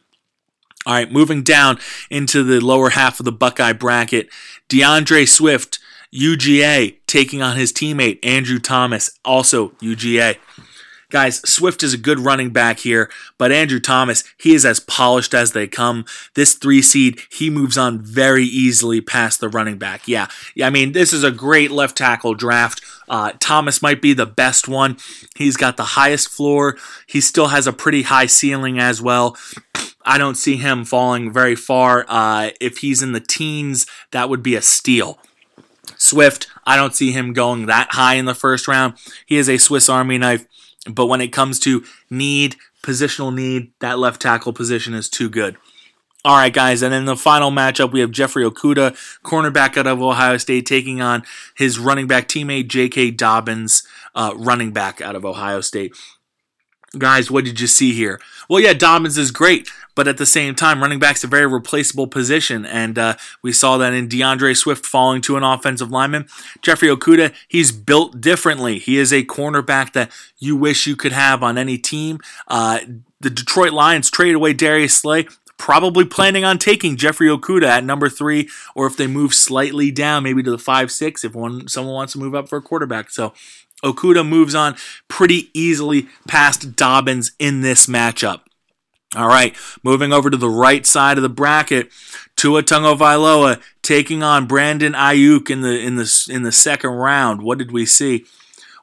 All right, moving down into the lower half of the Buckeye bracket, D'Andre Swift UGA taking on his teammate Andrew Thomas, also UGA. Guys, Swift is a good running back here, but Andrew Thomas, he is as polished as they come. This three seed, he moves on very easily past the running back. Yeah, yeah. I mean, this is a great left tackle draft. Uh, Thomas might be the best one. He's got the highest floor. He still has a pretty high ceiling as well. I don't see him falling very far. Uh, if he's in the teens, that would be a steal. Swift, I don't see him going that high in the first round. He is a Swiss Army knife, but when it comes to need, positional need, that left tackle position is too good. All right, guys, and then the final matchup, we have Jeffrey Okudah, cornerback out of Ohio State, taking on his running back teammate J.K. Dobbins, uh, running back out of Ohio State. Guys, what did you see here? Well, yeah, Dobbins is great, but at the same time, running back's a very replaceable position, and uh, we saw that in D'Andre Swift falling to an offensive lineman. Jeffrey Okudah, he's built differently. He is a cornerback that you wish you could have on any team. Uh, the Detroit Lions traded away Darius Slay, probably planning on taking Jeffrey Okudah at number three, or if they move slightly down, maybe to the five six, if one someone wants to move up for a quarterback. So Okudah moves on pretty easily past Dobbins in this matchup. All right, moving over to the right side of the bracket, Tua Tagovailoa taking on Brandon Aiyuk in the in the in the second round. What did we see?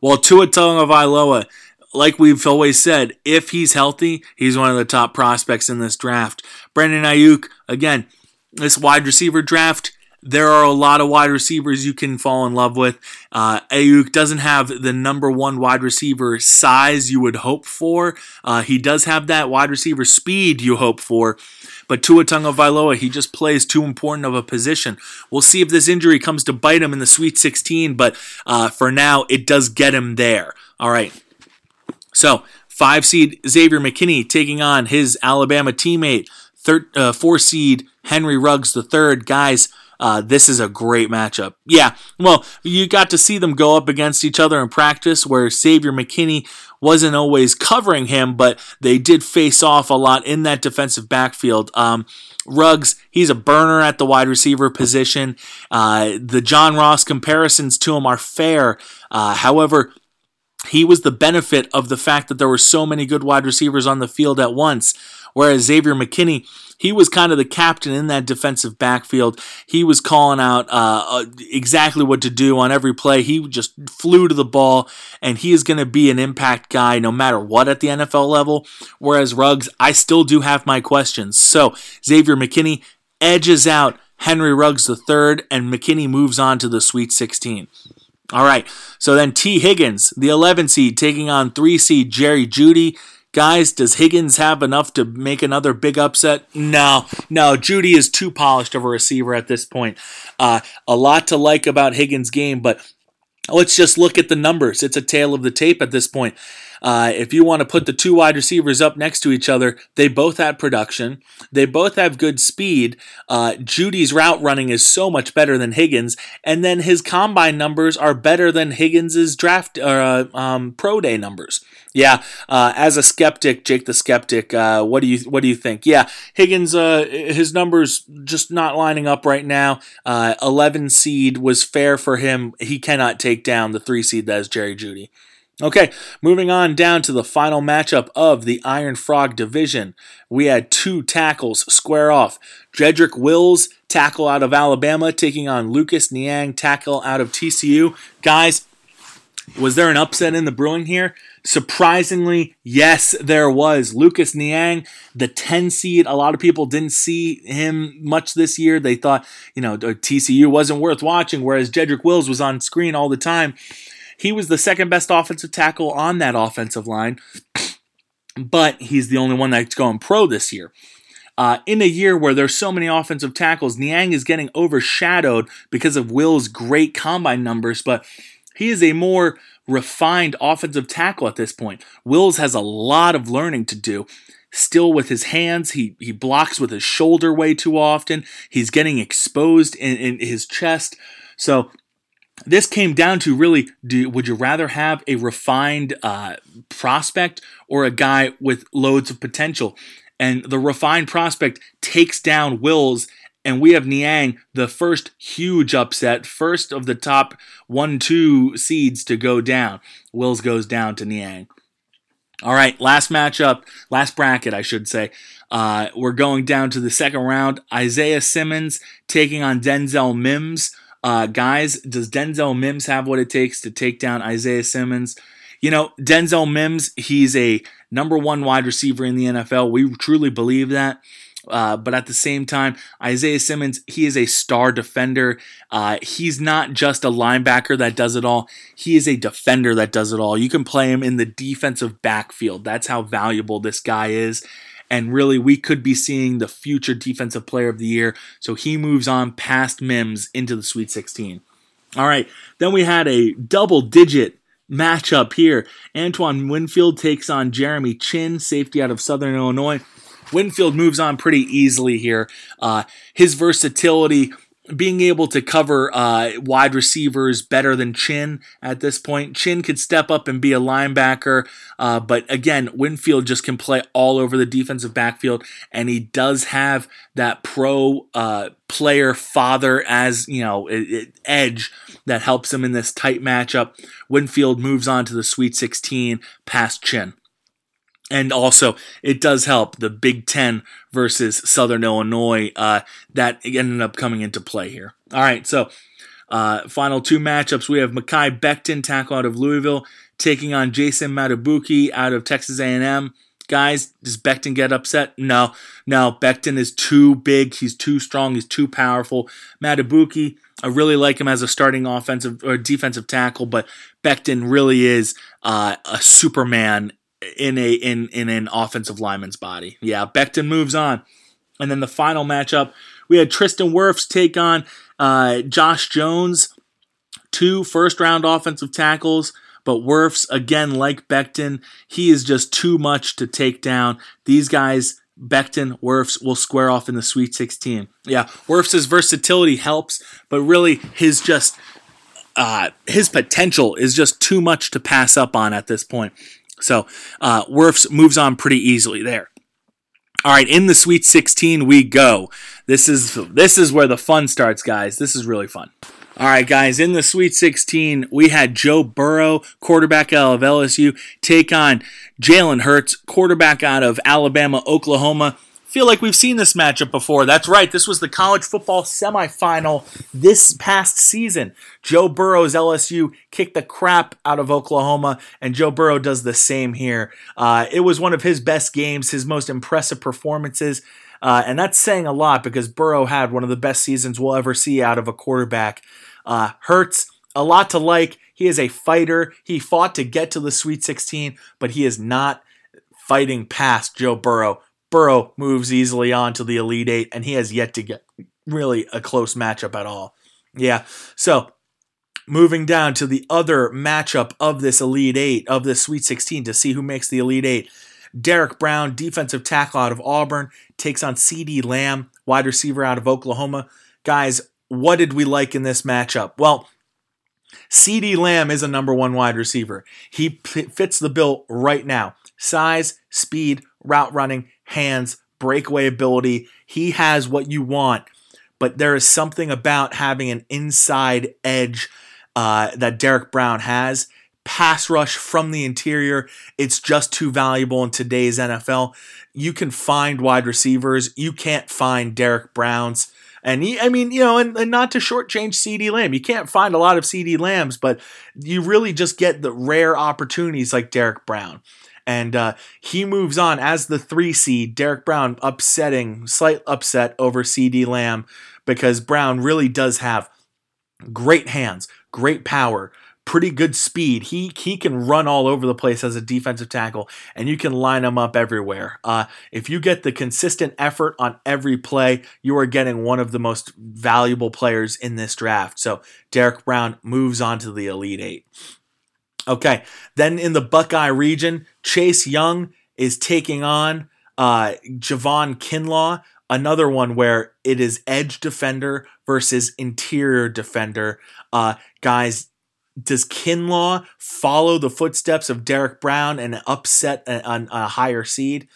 Well, Tua Tagovailoa, like we've always said, if he's healthy, he's one of the top prospects in this draft. Brandon Aiyuk, again, this wide receiver draft, there are a lot of wide receivers you can fall in love with. Uh, Aiyuk doesn't have the number one wide receiver size you would hope for. Uh, he does have that wide receiver speed you hope for. But Tua Tagovailoa, he just plays too important of a position. We'll see if this injury comes to bite him in the Sweet 16, but uh, for now, it does get him there. All right. So, five seed Xavier McKinney taking on his Alabama teammate, third, uh, four seed Henry Ruggs the third. Guys, uh, this is a great matchup. Yeah, well, you got to see them go up against each other in practice where Xavier McKinney wasn't always covering him, but they did face off a lot in that defensive backfield. Um, Ruggs, he's a burner at the wide receiver position. Uh, the John Ross comparisons to him are fair. Uh, however, he was the benefit of the fact that there were so many good wide receivers on the field at once. Whereas Xavier McKinney, he was kind of the captain in that defensive backfield. He was calling out uh, uh, exactly what to do on every play. He just flew to the ball, and he is going to be an impact guy no matter what at the NFL level. Whereas Ruggs, I still do have my questions. So Xavier McKinney edges out Henry Ruggs III, and McKinney moves on to the Sweet 16. All right, so then Tee Higgins, the 11 seed, taking on 3 seed Jerry Jeudy. Guys, does Higgins have enough to make another big upset? No, no. Jeudy is too polished of a receiver at this point. Uh, a lot to like about Higgins' game, but let's just look at the numbers. It's a tale of the tape at this point. Uh, if you want to put the two wide receivers up next to each other, they both have production. They both have good speed. Uh, Jeudy's route running is so much better than Higgins, and then his combine numbers are better than Higgins's draft uh, um, pro day numbers. Yeah, uh, as a skeptic, Jake the skeptic, uh, what do you what do you think? Yeah, Higgins, uh, his numbers just not lining up right now. Eleven seed was fair for him. He cannot take down the three seed that is Jerry Jeudy. Okay, moving on down to the final matchup of the Iron Frog division. We had two tackles square off. Jedrick Wills, tackle out of Alabama, taking on Lucas Niang, tackle out of TCU. Guys, was there an upset in the brewing here? Surprisingly, yes, there was. Lucas Niang, the 10 seed. A lot of people didn't see him much this year. They thought, you know, TCU wasn't worth watching, whereas Jedrick Wills was on screen all the time. He was the second best offensive tackle on that offensive line, but he's the only one that's going pro this year. Uh, in a year where there's so many offensive tackles, Niang is getting overshadowed because of Will's great combine numbers, but he is a more refined offensive tackle at this point. Wills has a lot of learning to do. Still with his hands, he, he blocks with his shoulder way too often. He's getting exposed in, in his chest. So this came down to really do, would you rather have a refined uh, prospect or a guy with loads of potential? And the refined prospect takes down Wills and we have Niang, the first huge upset, first of the top one, two seeds to go down. Wills goes down to Niang. All right, last matchup, last bracket, I should say. Uh, we're going down to the second round. Isaiah Simmons taking on Denzel Mims. Uh, guys, does Denzel Mims have what it takes to take down Isaiah Simmons? You know, Denzel Mims, he's a number one wide receiver in the NFL. We truly believe that. Uh, but at the same time, Isaiah Simmons, he is a star defender. Uh, he's not just a linebacker that does it all, he is a defender that does it all. You can play him in the defensive backfield. That's how valuable this guy is. And really, we could be seeing the future defensive player of the year. So he moves on past Mims into the Sweet 16. All right, then we had a double digit matchup here. Antoine Winfield takes on Jeremy Chinn, safety out of Southern Illinois. Winfield moves on pretty easily here. Uh, his versatility, being able to cover uh, wide receivers better than Chinn at this point. Chinn could step up and be a linebacker, uh, but again, Winfield just can play all over the defensive backfield, and he does have that pro uh, player father as you know it, it, edge that helps him in this tight matchup. Winfield moves on to the Sweet 16 past Chinn. And also, it does help the Big Ten versus Southern Illinois. Uh, that ended up coming into play here. All right, so uh, final two matchups. We have Mekhi Becton, tackle out of Louisville, taking on Jason Madubuike out of Texas A&M. Guys, does Becton get upset? No, no. Becton is too big. He's too strong. He's too powerful. Madubuike, I really like him as a starting offensive or defensive tackle, but Becton really is uh, a Superman in a in in an offensive lineman's body. Yeah, Becton moves on, and then the final matchup we had Tristan Wirfs take on uh, Josh Jones, two first round offensive tackles. But Wirfs, again, like Becton, he is just too much to take down. These guys, Becton, Wirfs, will square off in the Sweet 16. Yeah, Wirfs' versatility helps, but really his just uh, his potential is just too much to pass up on at this point. So uh, Wirfs moves on pretty easily there. All right, in the Sweet 16 we go. This is this is where the fun starts, guys. This is really fun. All right, guys, in the Sweet 16, we had Joe Burrow, quarterback out of LSU, take on Jalen Hurts, quarterback out of Alabama, Oklahoma feel like we've seen this matchup before. That's right. This was the college football semifinal this past season. Joe Burrow's LSU kicked the crap out of Oklahoma, and Joe Burrow does the same here. Uh, it was one of his best games, his most impressive performances. Uh, and that's saying a lot because Burrow had one of the best seasons we'll ever see out of a quarterback. Uh, Hurts, a lot to like. He is a fighter. He fought to get to the Sweet 16, but he is not fighting past Joe Burrow. Burrow moves easily on to the Elite Eight, and he has yet to get really a close matchup at all. Yeah, so Moving down to the other matchup of this Elite Eight, of this Sweet 16, to see who makes the Elite Eight. Derrick Brown, defensive tackle out of Auburn, takes on CeeDee Lamb, wide receiver out of Oklahoma. Guys, what did we like in this matchup? Well, CeeDee Lamb is a number one wide receiver. He p- fits the bill right now. Size, speed, route running, hands, breakaway ability. He has what you want, but there is something about having an inside edge uh, that Derrick Brown has. Pass rush from the interior, it's just too valuable in today's NFL. You can find wide receivers, you can't find Derrick Browns. And he, I mean, you know, and, and not to shortchange CeeDee Lamb. You can't find a lot of CeeDee Lambs, but you really just get the rare opportunities like Derrick Brown. And uh, he moves on as the three seed. Derrick Brown upsetting, slight upset over CeeDee Lamb because Brown really does have great hands, great power, pretty good speed. He he can run all over the place as a defensive tackle, and you can line him up everywhere. Uh, if you get the consistent effort on every play, you are getting one of the most valuable players in this draft. So Derrick Brown moves on to the Elite Eight. Okay, then in the Buckeye region, Chase Young is taking on uh, Javon Kinlaw, another one where it is edge defender versus interior defender. Uh, guys, does Kinlaw follow the footsteps of Derrick Brown and upset a, a, a higher seed?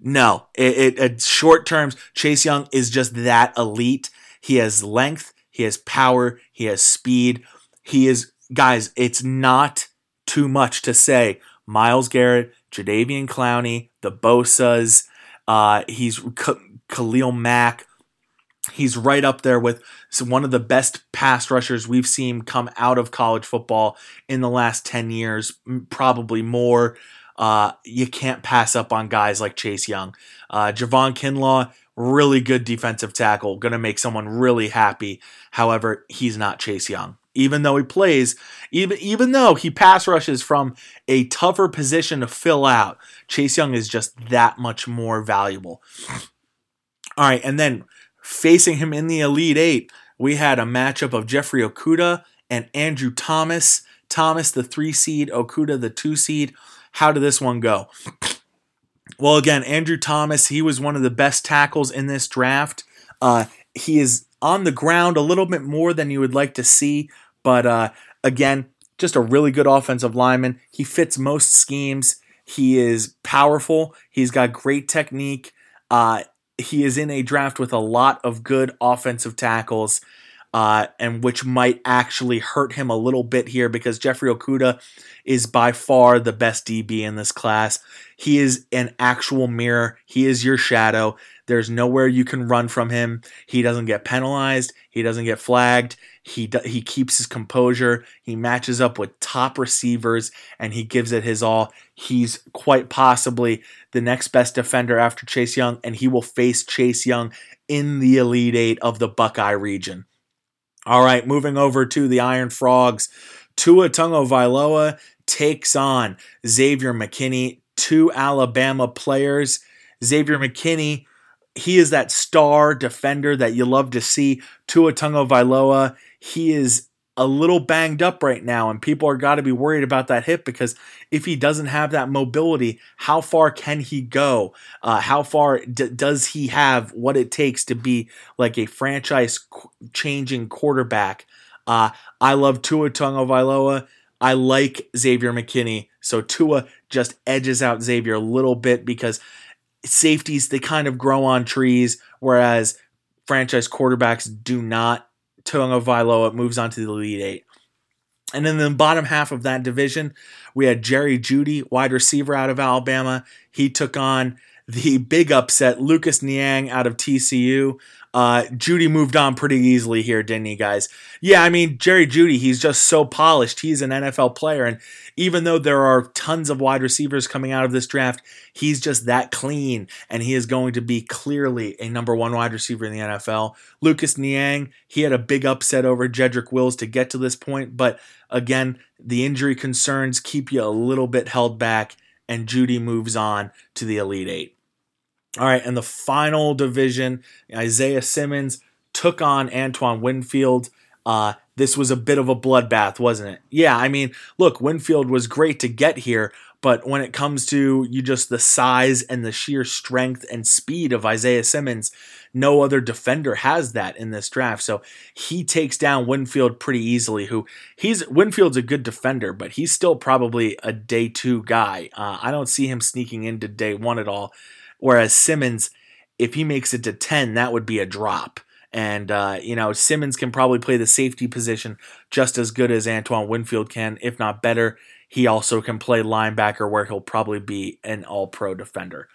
No. It, it, it short terms, Chase Young is just that elite. He has length, he has power, he has speed. He is, guys, it's not too much to say. Myles Garrett, Jadeveon Clowney, the Bosa's, uh, he's Khalil Mack. He's right up there with one of the best pass rushers we've seen come out of college football in the last 10 years, probably more. Uh, you can't pass up on guys like Chase Young. Uh, Javon Kinlaw, really good defensive tackle, going to make someone really happy. However, he's not Chase Young. Even though he plays, even even though he pass rushes from a tougher position to fill out, Chase Young is just that much more valuable. All right, and then facing him in the Elite Eight, we had a matchup of Jeffrey Okudah and Andrew Thomas. Thomas, the three seed, Okudah the two seed. How did this one go? (sniffs) Well, again, Andrew Thomas, he was one of the best tackles in this draft. Uh, he is on the ground a little bit more than you would like to see, but uh, again, just a really good offensive lineman. He fits most schemes. He is powerful. He's got great technique. Uh, he is in a draft with a lot of good offensive tackles, uh, and which might actually hurt him a little bit here because Jeffrey Okudah is by far the best DB in this class. He is an actual mirror. He is your shadow. There's nowhere you can run from him. He doesn't get penalized. He doesn't get flagged. He he keeps his composure. He matches up with top receivers and he gives it his all. He's quite possibly the next best defender after Chase Young and he will face Chase Young in the Elite 8 of the Buckeye region. All right, moving over to the Iron Frogs. Tua Tagovailoa takes on Xavier McKinney, two Alabama players. Xavier McKinney he is that star defender that you love to see. Tua Tagovailoa, he is a little banged up right now, and people are got to be worried about that hip because if he doesn't have that mobility, how far can he go? Uh, how far d- does he have what it takes to be like a franchise changing quarterback? Uh, I love Tua Tagovailoa. I like Xavier McKinney, so Tua just edges out Xavier a little bit because safeties they kind of grow on trees, whereas franchise quarterbacks do not. Tagovailoa moves on to the Elite Eight. And in the bottom half of that division, we had Jerry Jeudy, wide receiver out of Alabama. He took on the big upset, Lucas Niang out of TCU. Uh, Jeudy moved on pretty easily here, didn't he, guys? Yeah, I mean, Jerry Jeudy, he's just so polished. He's an NFL player. And even though there are tons of wide receivers coming out of this draft, he's just that clean. And he is going to be clearly a number one wide receiver in the NFL. Lucas Niang, he had a big upset over Jedrick Wills to get to this point. But again, the injury concerns keep you a little bit held back. And Jeudy moves on to the Elite Eight. All right, and the final division, Isaiah Simmons took on Antoine Winfield. Uh, this was a bit of a bloodbath, wasn't it? Yeah, I mean, look, Winfield was great to get here, but when it comes to you just the size and the sheer strength and speed of Isaiah Simmons, no other defender has that in this draft. So he takes down Winfield pretty easily. Who he's Winfield's a good defender, but he's still probably a day two guy. Uh, I don't see him sneaking into day one at all. Whereas Simmons, if he makes it to ten, that would be a drop. And, uh, you know, Simmons can probably play the safety position just as good as Antoine Winfield can, if not better. He also can play linebacker where he'll probably be an all pro defender.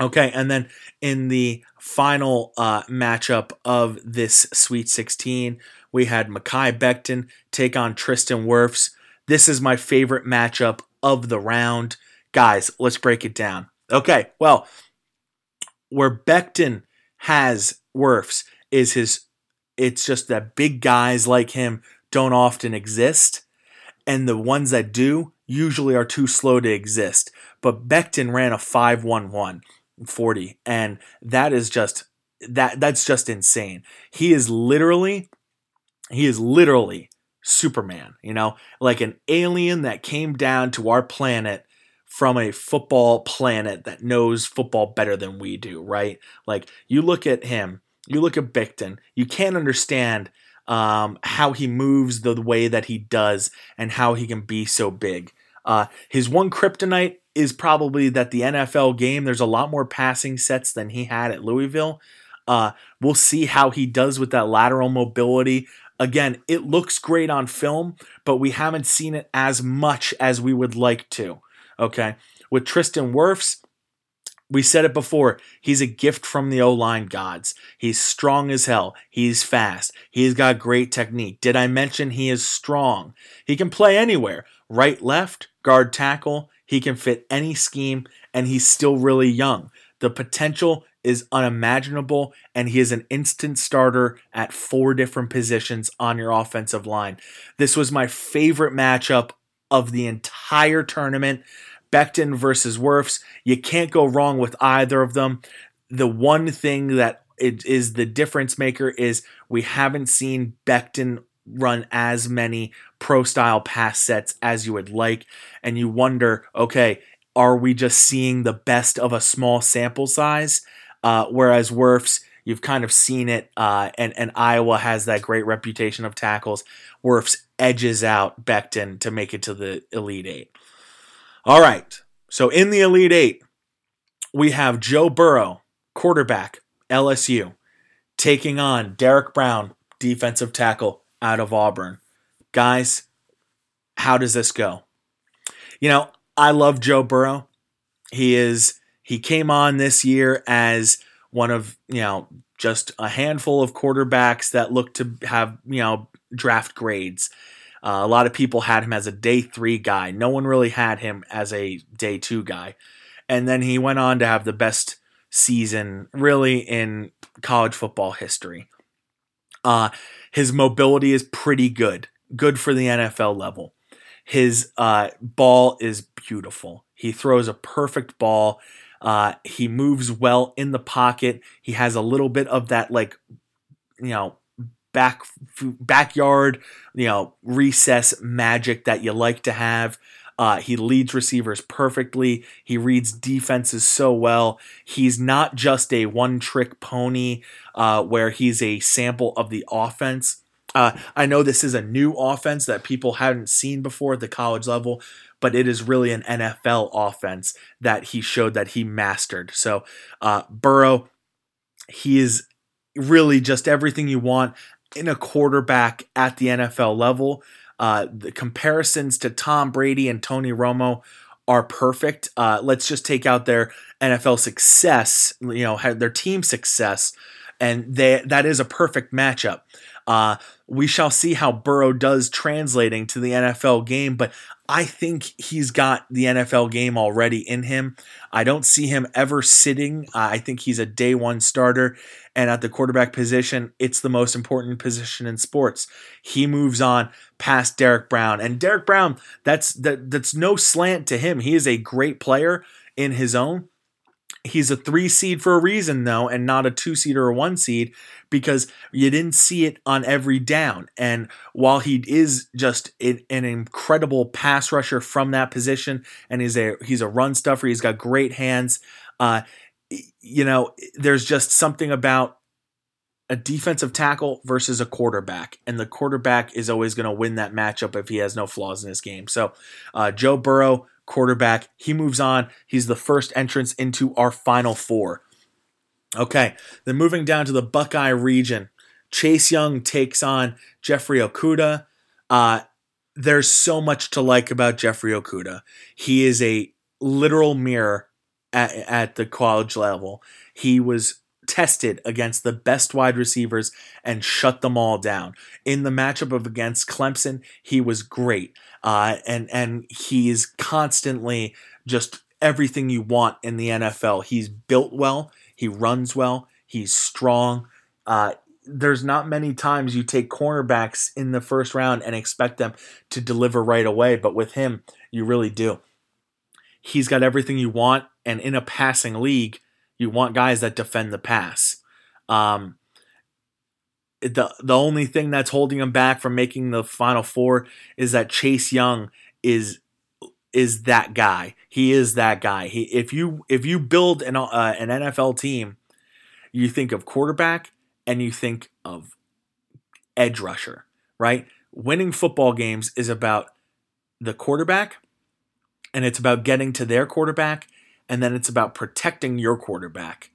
Okay, and then in the final uh, matchup of this Sweet 16, we had Mekhi Becton take on Tristan Wirfs. This is my favorite matchup of the round. Guys, let's break it down. Okay, well, where Becton has Wirfs is his, it's just that big guys like him don't often exist. And the ones that do usually are too slow to exist. But Becton ran a 511. 40 and that is just that that's just insane he is literally he is literally superman you know like an alien that came down to our planet from a football planet that knows football better than we do right like you look at him you look at Becton you can't understand um, how he moves the way that he does and how he can be so big uh, his one kryptonite is probably that the NFL game, there's a lot more passing sets than he had at Louisville. Uh, we'll see how he does with that lateral mobility. Again, it looks great on film, but we haven't seen it as much as we would like to. Okay. With Tristan Wirfs, we said it before. He's a gift from the O line gods. He's strong as hell. He's fast. He's got great technique. Did I mention he is strong? He can play anywhere right, left, guard, tackle. He can fit any scheme, and he's still really young. The potential is unimaginable, and he is an instant starter at four different positions on your offensive line. This was my favorite matchup of the entire tournament. Becton versus Wirfs. You can't go wrong with either of them. The one thing that it is the difference maker is we haven't seen Becton run as many pro style pass sets as you would like. And you wonder, okay, are we just seeing the best of a small sample size? Uh, whereas Wirfs, you've kind of seen it, uh, and, and Iowa has that great reputation of tackles. Wirfs edges out Becton to make it to the Elite Eight. All right, so in the Elite Eight, we have Joe Burrow, quarterback, LSU, taking on Derrick Brown, defensive tackle, out of Auburn. Guys, how does this go? You know, I love Joe Burrow. He is he came on this year as one of, you know, just a handful of quarterbacks that look to have, you know, draft grades. Uh, a lot of people had him as a day three guy. No one really had him as a day two guy. And then he went on to have the best season really in college football history. Uh, his mobility is pretty good, good for the NFL level. His uh, ball is beautiful. He throws a perfect ball. Uh, he moves well in the pocket. He has a little bit of that, like, you know, back backyard, you know, recess magic that you like to have. Uh, he leads receivers perfectly. He reads defenses so well. He's not just a one trick pony uh, where he's a sample of the offense. Uh, I know this is a new offense that people haven't seen before at the college level, but it is really an NFL offense that he showed that he mastered. So, uh, Burrow, he is really just everything you want in a quarterback at the NFL level. Uh, the comparisons to Tom Brady and Tony Romo are perfect. Uh, let's just take out their NFL success, you know, their team success, and they, that is a perfect matchup. Uh, we shall see how Burrow does translating to the NFL game, but I think he's got the NFL game already in him. I don't see him ever sitting. Uh, I think he's a day one starter. And at the quarterback position, it's the most important position in sports. He moves on past Derrick Brown. And Derrick Brown, that's that, that's no slant to him. He is a great player in his own. He's a three seed for a reason, though, and not a two seed or a one seed because you didn't see it on every down. And while he is just an incredible pass rusher from that position, and he's a he's a run stuffer, he's got great hands. Uh, you know, there's just something about a defensive tackle versus a quarterback, and the quarterback is always going to win that matchup if he has no flaws in his game. So, uh, Joe Burrow quarterback. He moves on. He's the first entrance into our final four. Okay, then moving down to the Buckeye region, Chase Young takes on Jeffrey Okudah. Uh, there's so much to like about Jeffrey Okudah. He is a literal mirror at, at the college level. He was tested against the best wide receivers and shut them all down. In the matchup of against Clemson, he was great. Uh, and and he's constantly just everything you want in the NFL. He's built well, he runs well, he's strong. Uh, there's not many times you take cornerbacks in the first round and expect them to deliver right away, but with him, you really do. He's got everything you want, and in a passing league, you want guys that defend the pass. Um, the the only thing that's holding him back from making the final four is that Chase Young is is that guy. He is that guy. He if you if you build an uh, an NFL team, you think of quarterback and you think of edge rusher, right? Winning football games is about the quarterback and it's about getting to their quarterback and then it's about protecting your quarterback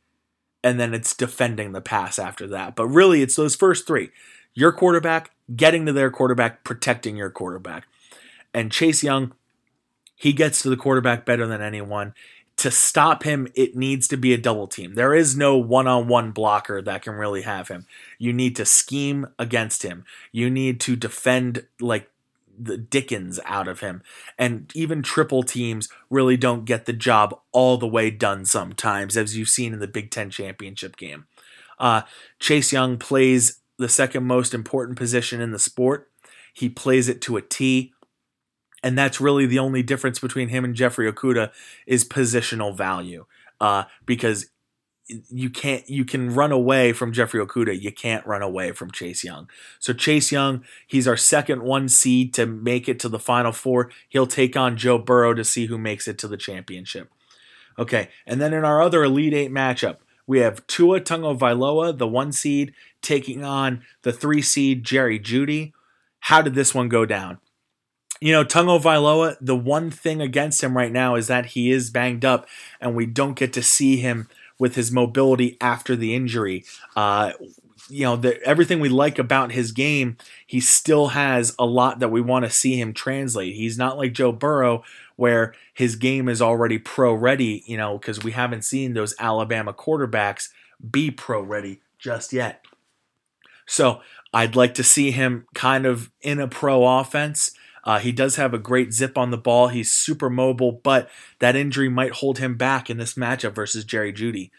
and then it's defending the pass after that. But really, it's those first three your quarterback, getting to their quarterback, protecting your quarterback. And Chase Young, he gets to the quarterback better than anyone. To stop him, it needs to be a double team. There is no one on one blocker that can really have him. You need to scheme against him. You need to defend like the Dickens out of him. And even triple teams really don't get the job all the way done sometimes, as you've seen in the Big Ten championship game. Uh, Chase Young plays the second most important position in the sport. He plays it to a T. And that's really the only difference between him and Jeffrey Okudah is positional value. Uh, because you can't you can run away from Jeffrey Okudah. You can't run away from Chase Young. So Chase Young, he's our second one seed to make it to the final four. He'll take on Joe Burrow to see who makes it to the championship. Okay, and then in our other Elite Eight matchup, we have Tua Tagovailoa, the one seed, taking on the three seed Jerry Jeudy. How did this one go down? You know, Tagovailoa, the one thing against him right now is that he is banged up, and we don't get to see him with his mobility after the injury. Uh, you know, the, everything we like about his game, he still has a lot that we want to see him translate. He's not like Joe Burrow, where his game is already pro ready, you know, because we haven't seen those Alabama quarterbacks be pro ready just yet. So I'd like to see him kind of in a pro offense. Uh, he does have a great zip on the ball. He's super mobile, but that injury might hold him back in this matchup versus Jerry Jeudy.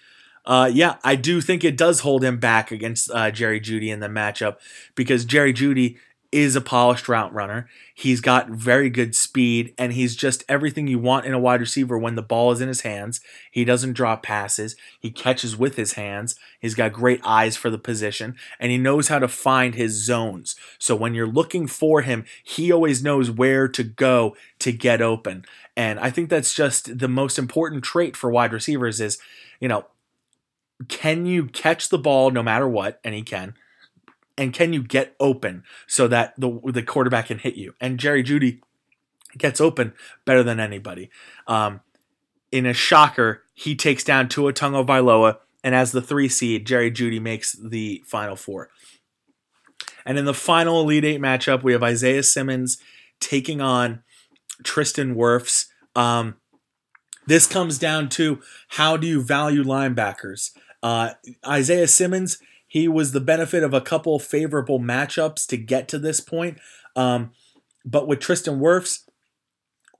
Uh, yeah, I do think it does hold him back against uh, Jerry Jeudy in the matchup because Jerry Jeudy is a polished route runner. He's got very good speed, and he's just everything you want in a wide receiver when the ball is in his hands. He doesn't drop passes, he catches with his hands. He's got great eyes for the position, and he knows how to find his zones. So when you're looking for him, he always knows where to go to get open. And I think that's just the most important trait for wide receivers is, you know, can you catch the ball no matter what? And he can and can you get open so that the the quarterback can hit you? And Jerry Jeudy gets open better than anybody. Um, in a shocker, he takes down Tua Tagovailoa, and as the three seed, Jerry Jeudy makes the final four. And in the final Elite Eight matchup, we have Isaiah Simmons taking on Tristan Wirfs. Um, this comes down to how do you value linebackers? Uh, Isaiah Simmons he was the benefit of a couple favorable matchups to get to this point. Um, but with Tristan Wirfs,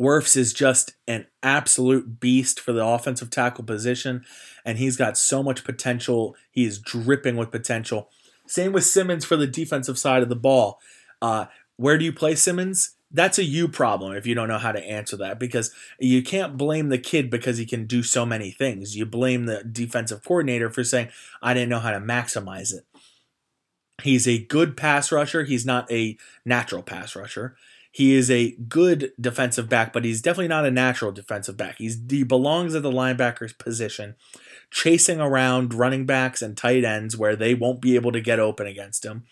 Wirfs is just an absolute beast for the offensive tackle position, and he's got so much potential. He is dripping with potential. Same with Simmons for the defensive side of the ball. Uh, where do you play Simmons? That's a you problem if you don't know how to answer that because you can't blame the kid because he can do so many things. You blame the defensive coordinator for saying, I didn't know how to maximize it. He's a good pass rusher. He's not a natural pass rusher. He is a good defensive back, but he's definitely not a natural defensive back. He's, he belongs at the linebacker's position, chasing around running backs and tight ends where they won't be able to get open against him.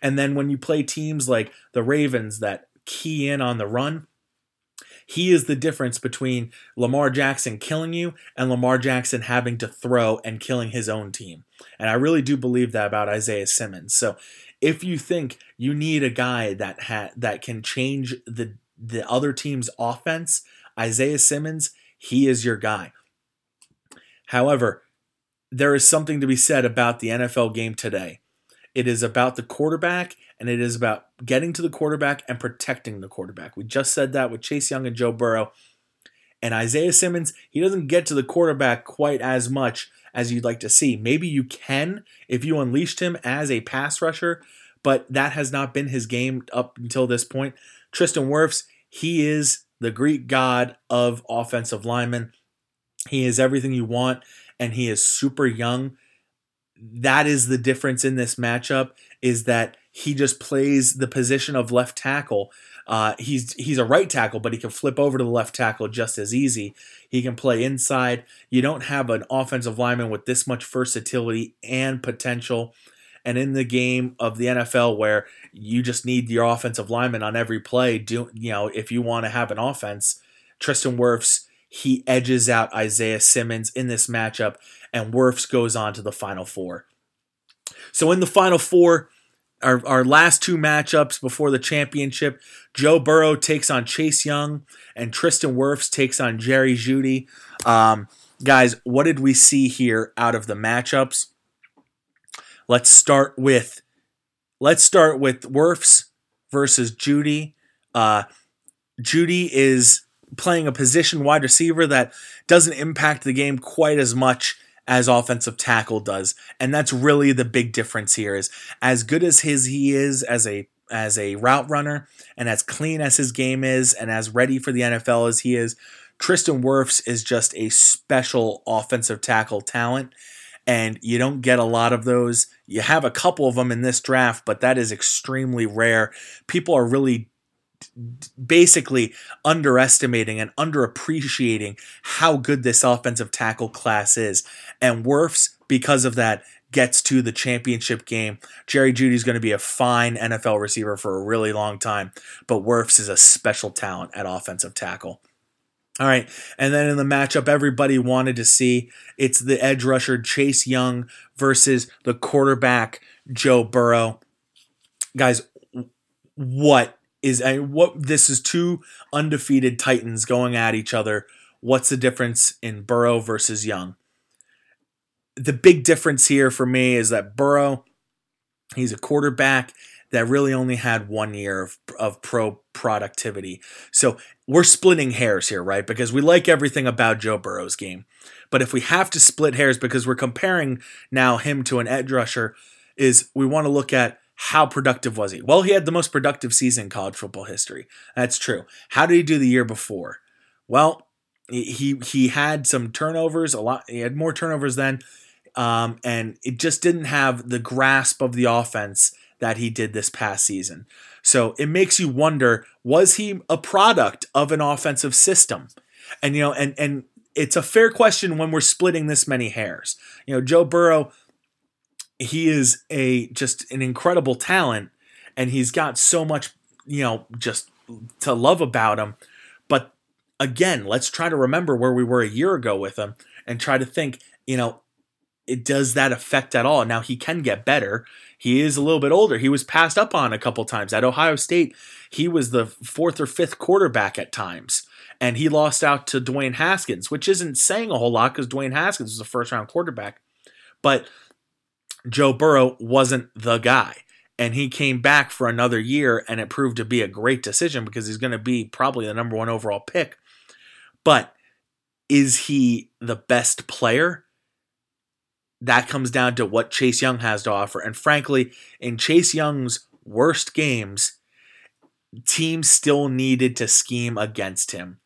And then when you play teams like the Ravens that key in on the run. He is the difference between Lamar Jackson killing you and Lamar Jackson having to throw and killing his own team. And I really do believe that about Isaiah Simmons. So if you think you need a guy that ha- that can change the the other team's offense, Isaiah Simmons, he is your guy. However, there is something to be said about the NFL game today. It is about the quarterback and it is about getting to the quarterback and protecting the quarterback. We just said that with Chase Young and Joe Burrow. And Isaiah Simmons, he doesn't get to the quarterback quite as much as you'd like to see. Maybe you can if you unleashed him as a pass rusher, but that has not been his game up until this point. Tristan Wirfs, he is the Greek god of offensive linemen. He is everything you want, and he is super young. That is the difference in this matchup is that he just plays the position of left tackle. Uh, he's he's a right tackle, but he can flip over to the left tackle just as easy. He can play inside. You don't have an offensive lineman with this much versatility and potential. And in the game of the NFL, where you just need your offensive lineman on every play, do you know if you want to have an offense, Tristan Wirfs he edges out Isaiah Simmons in this matchup, and Wirfs goes on to the Final Four. So in the Final Four, our, our last two matchups before the championship, Joe Burrow takes on Chase Young, and Tristan Wirfs takes on Jerry Jeudy. Um, guys, what did we see here out of the matchups? Let's start with let's start with Wirfs versus Jeudy. Uh, Jeudy is playing a position wide receiver that doesn't impact the game quite as much as offensive tackle does. And that's really the big difference here is as good as his he is as a as a route runner and as clean as his game is and as ready for the NFL as he is, Tristan Wirfs is just a special offensive tackle talent and you don't get a lot of those. You have a couple of them in this draft, but that is extremely rare. People are really basically underestimating and underappreciating how good this offensive tackle class is. And Wirfs, because of that, gets to the championship game. Jerry Jeudy's going to be a fine NFL receiver for a really long time, but Wirfs is a special talent at offensive tackle. All right, and then in the matchup, everybody wanted to see it's the edge rusher Chase Young versus the quarterback Joe Burrow. Guys, what is a what this is two undefeated Titans going at each other. What's the difference in Burrow versus Young? The big difference here for me is that Burrow, he's a quarterback that really only had one year of, of pro productivity. So we're splitting hairs here, right? Because we like everything about Joe Burrow's game. But if we have to split hairs because we're comparing now him to an edge rusher, is we want to look at how productive was he? Well, he had the most productive season in college football history. That's true. How did he do the year before? Well, he he had some turnovers, a lot. He had more turnovers then, um, and it just didn't have the grasp of the offense that he did this past season. So it makes you wonder: was he a product of an offensive system? And you know, and and it's a fair question when we're splitting this many hairs. You know, Joe Burrow he is a just an incredible talent and he's got so much you know just to love about him. But again let's try to remember where we were a year ago with him and try to think you know it does that affect at all? Now he can get better. He is a little bit older. He was passed up on a couple times. At ohio state he was the fourth or fifth quarterback at times and he lost out to dwayne haskins which isn't saying a whole lot because dwayne haskins was a first round quarterback. But Joe Burrow wasn't the guy. And he came back for another year, and it proved to be a great decision because he's going to be probably the number one overall pick. But is he the best player? That comes down to what Chase Young has to offer. And frankly, in Chase Young's worst games, teams still needed to scheme against him.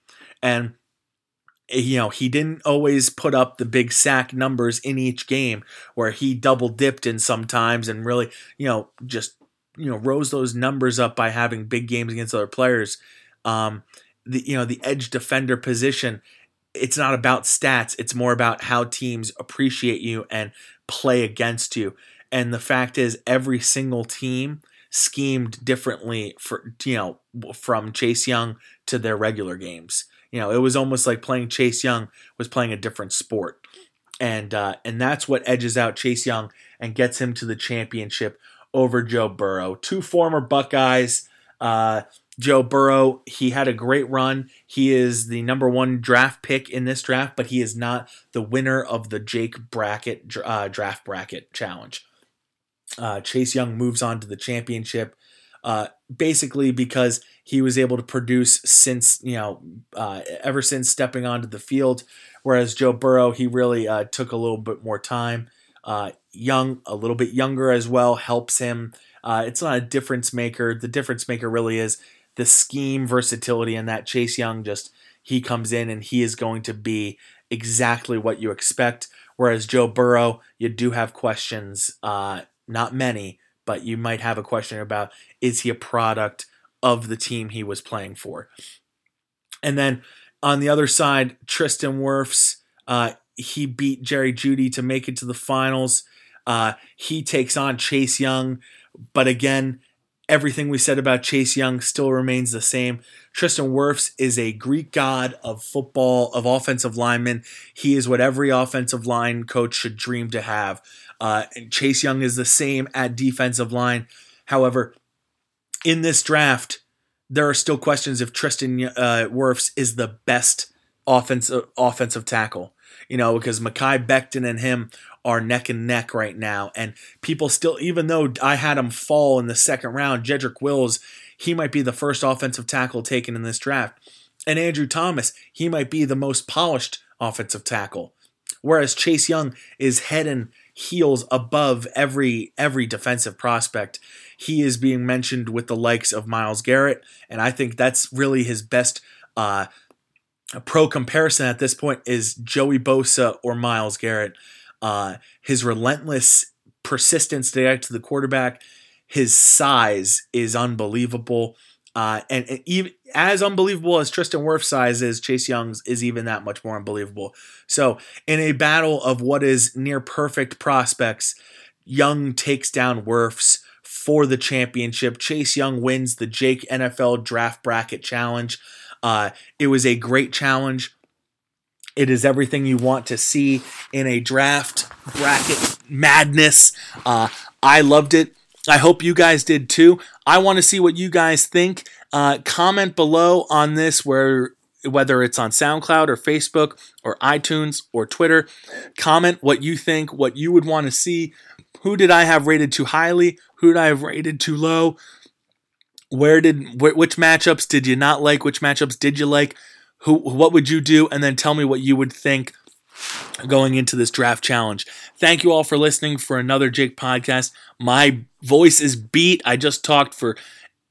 And you know, he didn't always put up the big sack numbers in each game where he double dipped in sometimes and really, you know, just, you know, rose those numbers up by having big games against other players. Um, the, you know, the edge defender position, it's not about stats. It's more about how teams appreciate you and play against you. And the fact is, every single team schemed differently for, you know, from Chase Young to their regular games. You know, it was almost like playing Chase Young was playing a different sport, and uh, and that's what edges out Chase Young and gets him to the championship over Joe Burrow. Two former Buckeyes. Uh, Joe Burrow, he had a great run. He is the number one draft pick in this draft, but he is not the winner of the Jake bracket uh, draft bracket challenge. Uh, Chase Young moves on to the championship, uh, basically because he was able to produce since you know uh, ever since stepping onto the field. Whereas Joe Burrow, he really uh, took a little bit more time. Uh, young, a little bit younger as well, helps him. Uh, it's not a difference maker. The difference maker really is the scheme versatility, and that Chase Young just he comes in and he is going to be exactly what you expect. Whereas Joe Burrow, you do have questions, uh, not many, but you might have a question about is he a product of the team he was playing for. And then on the other side, Tristan Wirfs, uh, he beat Jerry Jeudy to make it to the finals. Uh, he takes on Chase Young, but again, everything we said about Chase Young still remains the same. Tristan Wirfs is a Greek god of football, of offensive linemen. He is what every offensive line coach should dream to have. Uh, and Chase Young is the same at defensive line. However, in this draft, there are still questions if Tristan uh, Wirfs is the best offensive offensive tackle. You know, because Mekhi Becton and him are neck and neck right now, and people still, even though I had him fall in the second round, Jedrick Wills, he might be the first offensive tackle taken in this draft, and Andrew Thomas, he might be the most polished offensive tackle, whereas Chase Young is head and heels above every every defensive prospect he is being mentioned with the likes of Myles Garrett, and I think that's really his best uh, pro comparison at this point is Joey Bosa or Myles Garrett. Uh, his relentless persistence to get to the quarterback, his size is unbelievable. Uh, and, and, even as unbelievable as Tristan Wirf's size is, Chase Young's is even that much more unbelievable. So, in a battle of what is near perfect prospects, Young takes down Wirfs for the championship. Chase Young wins the Jake NFL Draft Bracket Challenge. Uh, it was a great challenge. It is everything you want to see in a draft bracket madness. Uh, I loved it. I hope you guys did too. I want to see what you guys think. Uh, comment below on this, where whether it's on SoundCloud or Facebook or iTunes or Twitter. Comment what you think, what you would want to see. Who did I have rated too highly? Who did I have rated too low? Where did wh- which matchups did you not like? Which matchups did you like? Who what would you do? And then tell me what you would think going into this draft challenge. Thank you all for listening for another Jake podcast. My voice is beat. I just talked for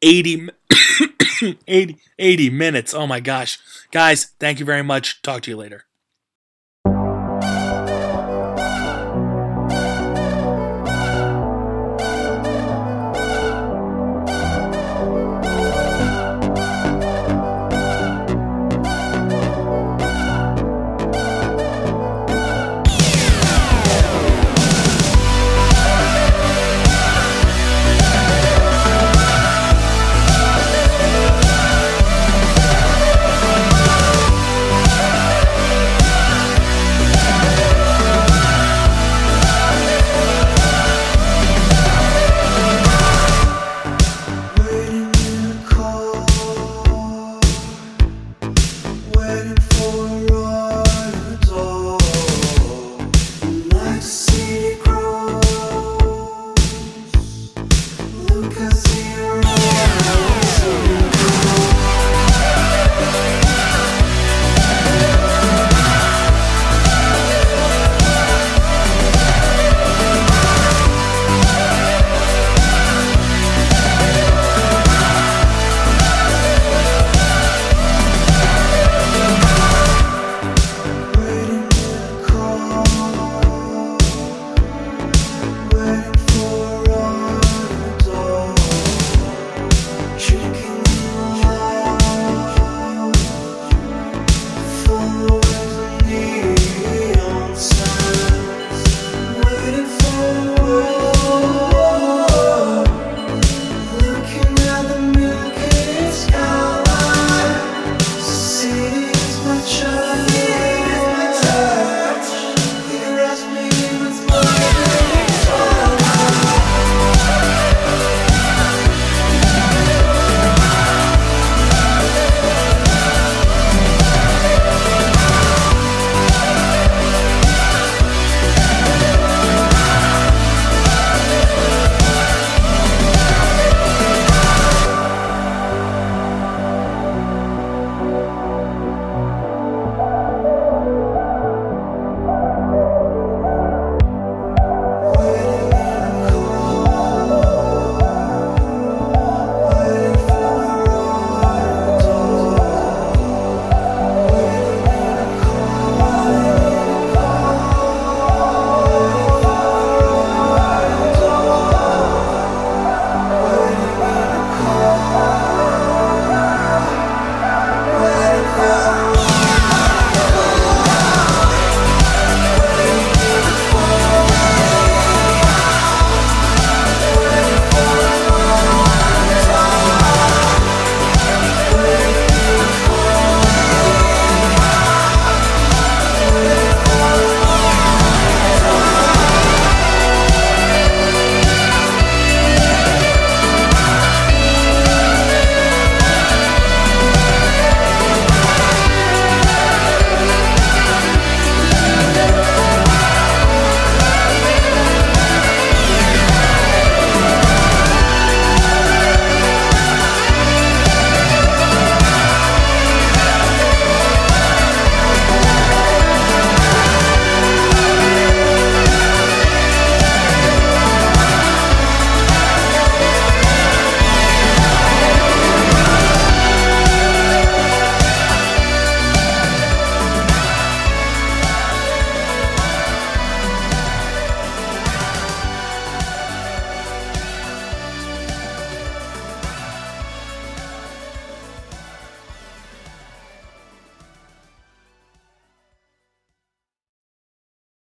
80 (coughs) 80, 80 minutes. Oh my gosh. Guys, thank you very much. Talk to you later.